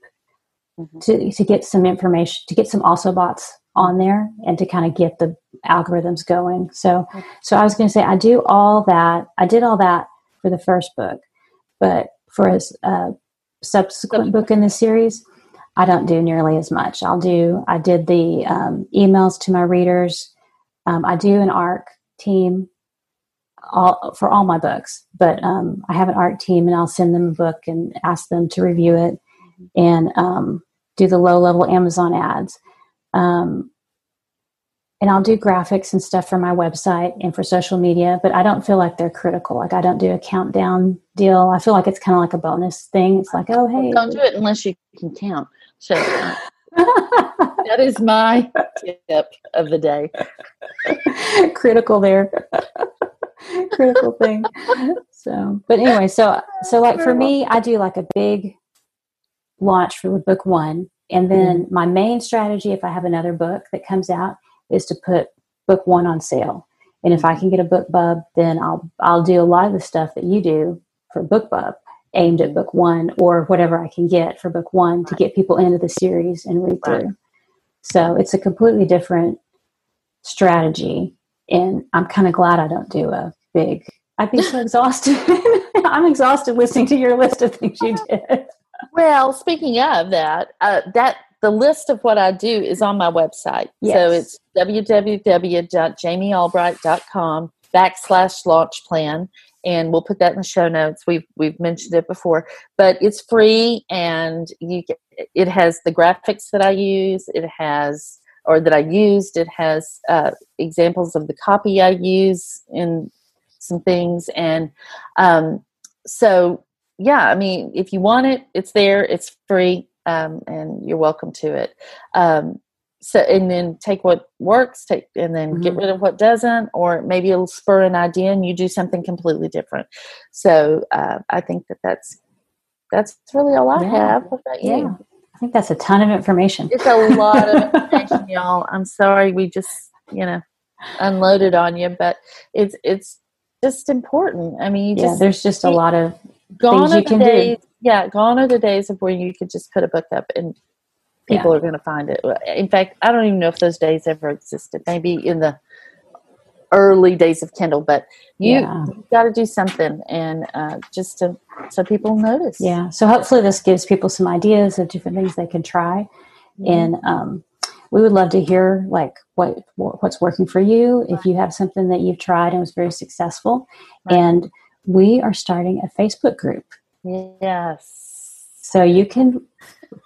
Mhm. to, to get some information, to get some also boughts on there and to kind of get the algorithms going. So, so I was going to say, I do all that. I did all that for the first book, but for a subsequent book in the series, I don't do nearly as much. I'll do, I did the um, emails to my readers. Um, I do an ARC team all for all my books, but um, I have an ARC team and I'll send them a book and ask them to review it and um, do the low level Amazon ads. Um, and I'll do graphics and stuff for my website and for social media, but I don't feel like they're critical. Like I don't do a countdown deal. I feel like it's kind of like a bonus thing. It's like, oh hey, don't do it unless you can count. So that is my tip of the day. critical there. critical thing. So, but anyway, so so like for me, I do like a big launch for book one, and then mm-hmm. my main strategy, if I have another book that comes out, is to put book one on sale. And if I can get a BookBub, then I'll I'll do a lot of the stuff that you do for BookBub aimed at book one or whatever I can get for book one to get people into the series and read through. Right. So it's a completely different strategy. And I'm kind of glad I don't do a big, I'd be so exhausted. I'm exhausted listening to your list of things you did. Well, speaking of that, uh, that the list of what I do is on my website. Yes. So it's www.jamiealbright.com backslash launch plan. And we'll put that in the show notes. We've we've mentioned it before, but it's free, and you get, it has the graphics that I use. It has or that I used. It has uh, examples of the copy I use in some things, and um, so yeah. I mean, if you want it, it's there. It's free um, and you're welcome to it. Um, so and then take what works, take and then mm-hmm. get rid of what doesn't, or maybe it'll spur an idea and you do something completely different. So uh, I think that that's that's really all I yeah. have. What about you? Yeah. I think that's a ton of information. It's a lot of information, y'all. I'm sorry we just you know unloaded on you, but it's it's just important. I mean, yeah, just, there's just a lot of gone are the days, do. yeah, gone are the days of where you could just put a book up and people yeah. are going to find it. In fact, I don't even know if those days ever existed. Maybe in the early days of Kindle, but you yeah. got to do something and uh, just to so people notice. Yeah. So hopefully this gives people some ideas of different things they can try, mm-hmm. and um, we would love to hear like what what's working for you. If you have something that you've tried and was very successful, right. and we are starting a Facebook group. Yes. So you can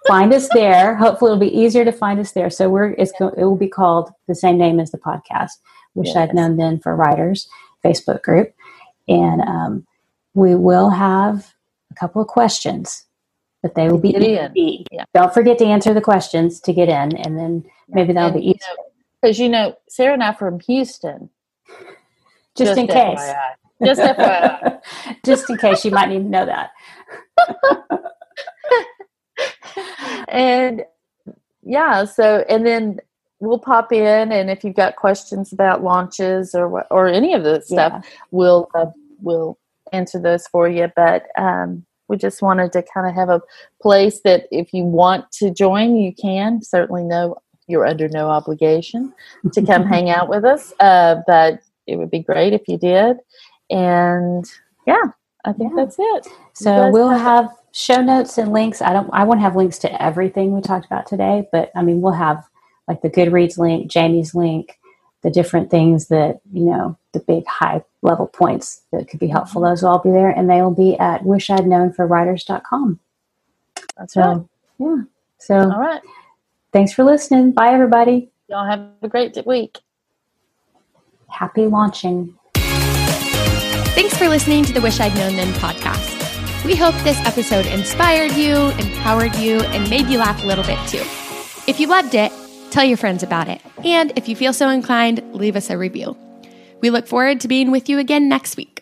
find us there. Hopefully, it'll be easier to find us there. So we're it's it will be called the same name as the podcast. Wish yes. I'd known then for writers Facebook group, and um, we will have a couple of questions, but they will be easy. Yeah. Don't forget to answer the questions to get in, and then maybe that'll and, be easy. Because you, know, Sara and I from Houston. Just, just in case. Just FYI. Just in case you might need to know that. and yeah, so and then we'll pop in, and if you've got questions about launches or or any of this stuff, yeah. we'll uh, we'll answer those for you. But um, we just wanted to kind of have a place that if you want to join, you can. Certainly, no, you're under no obligation to come hang out with us, uh, but it would be great if you did. And yeah, I think yeah. that's it. So we'll have show notes and links. I don't I won't have links to everything we talked about today, but I mean we'll have like the Goodreads link, Jamie's link, the different things that, you know, the big high level points that could be helpful. Mm-hmm. Those will all be there and they will be at wish i'd known for wishidknownforwriters.com. That's so, right. Yeah. So all right. Thanks for listening. Bye everybody. Y'all have a great week. Happy launching. Thanks for listening to the Wish I'd Known Then podcast. We hope this episode inspired you, empowered you, and made you laugh a little bit too. If you loved it, tell your friends about it. And if you feel so inclined, leave us a review. We look forward to being with you again next week.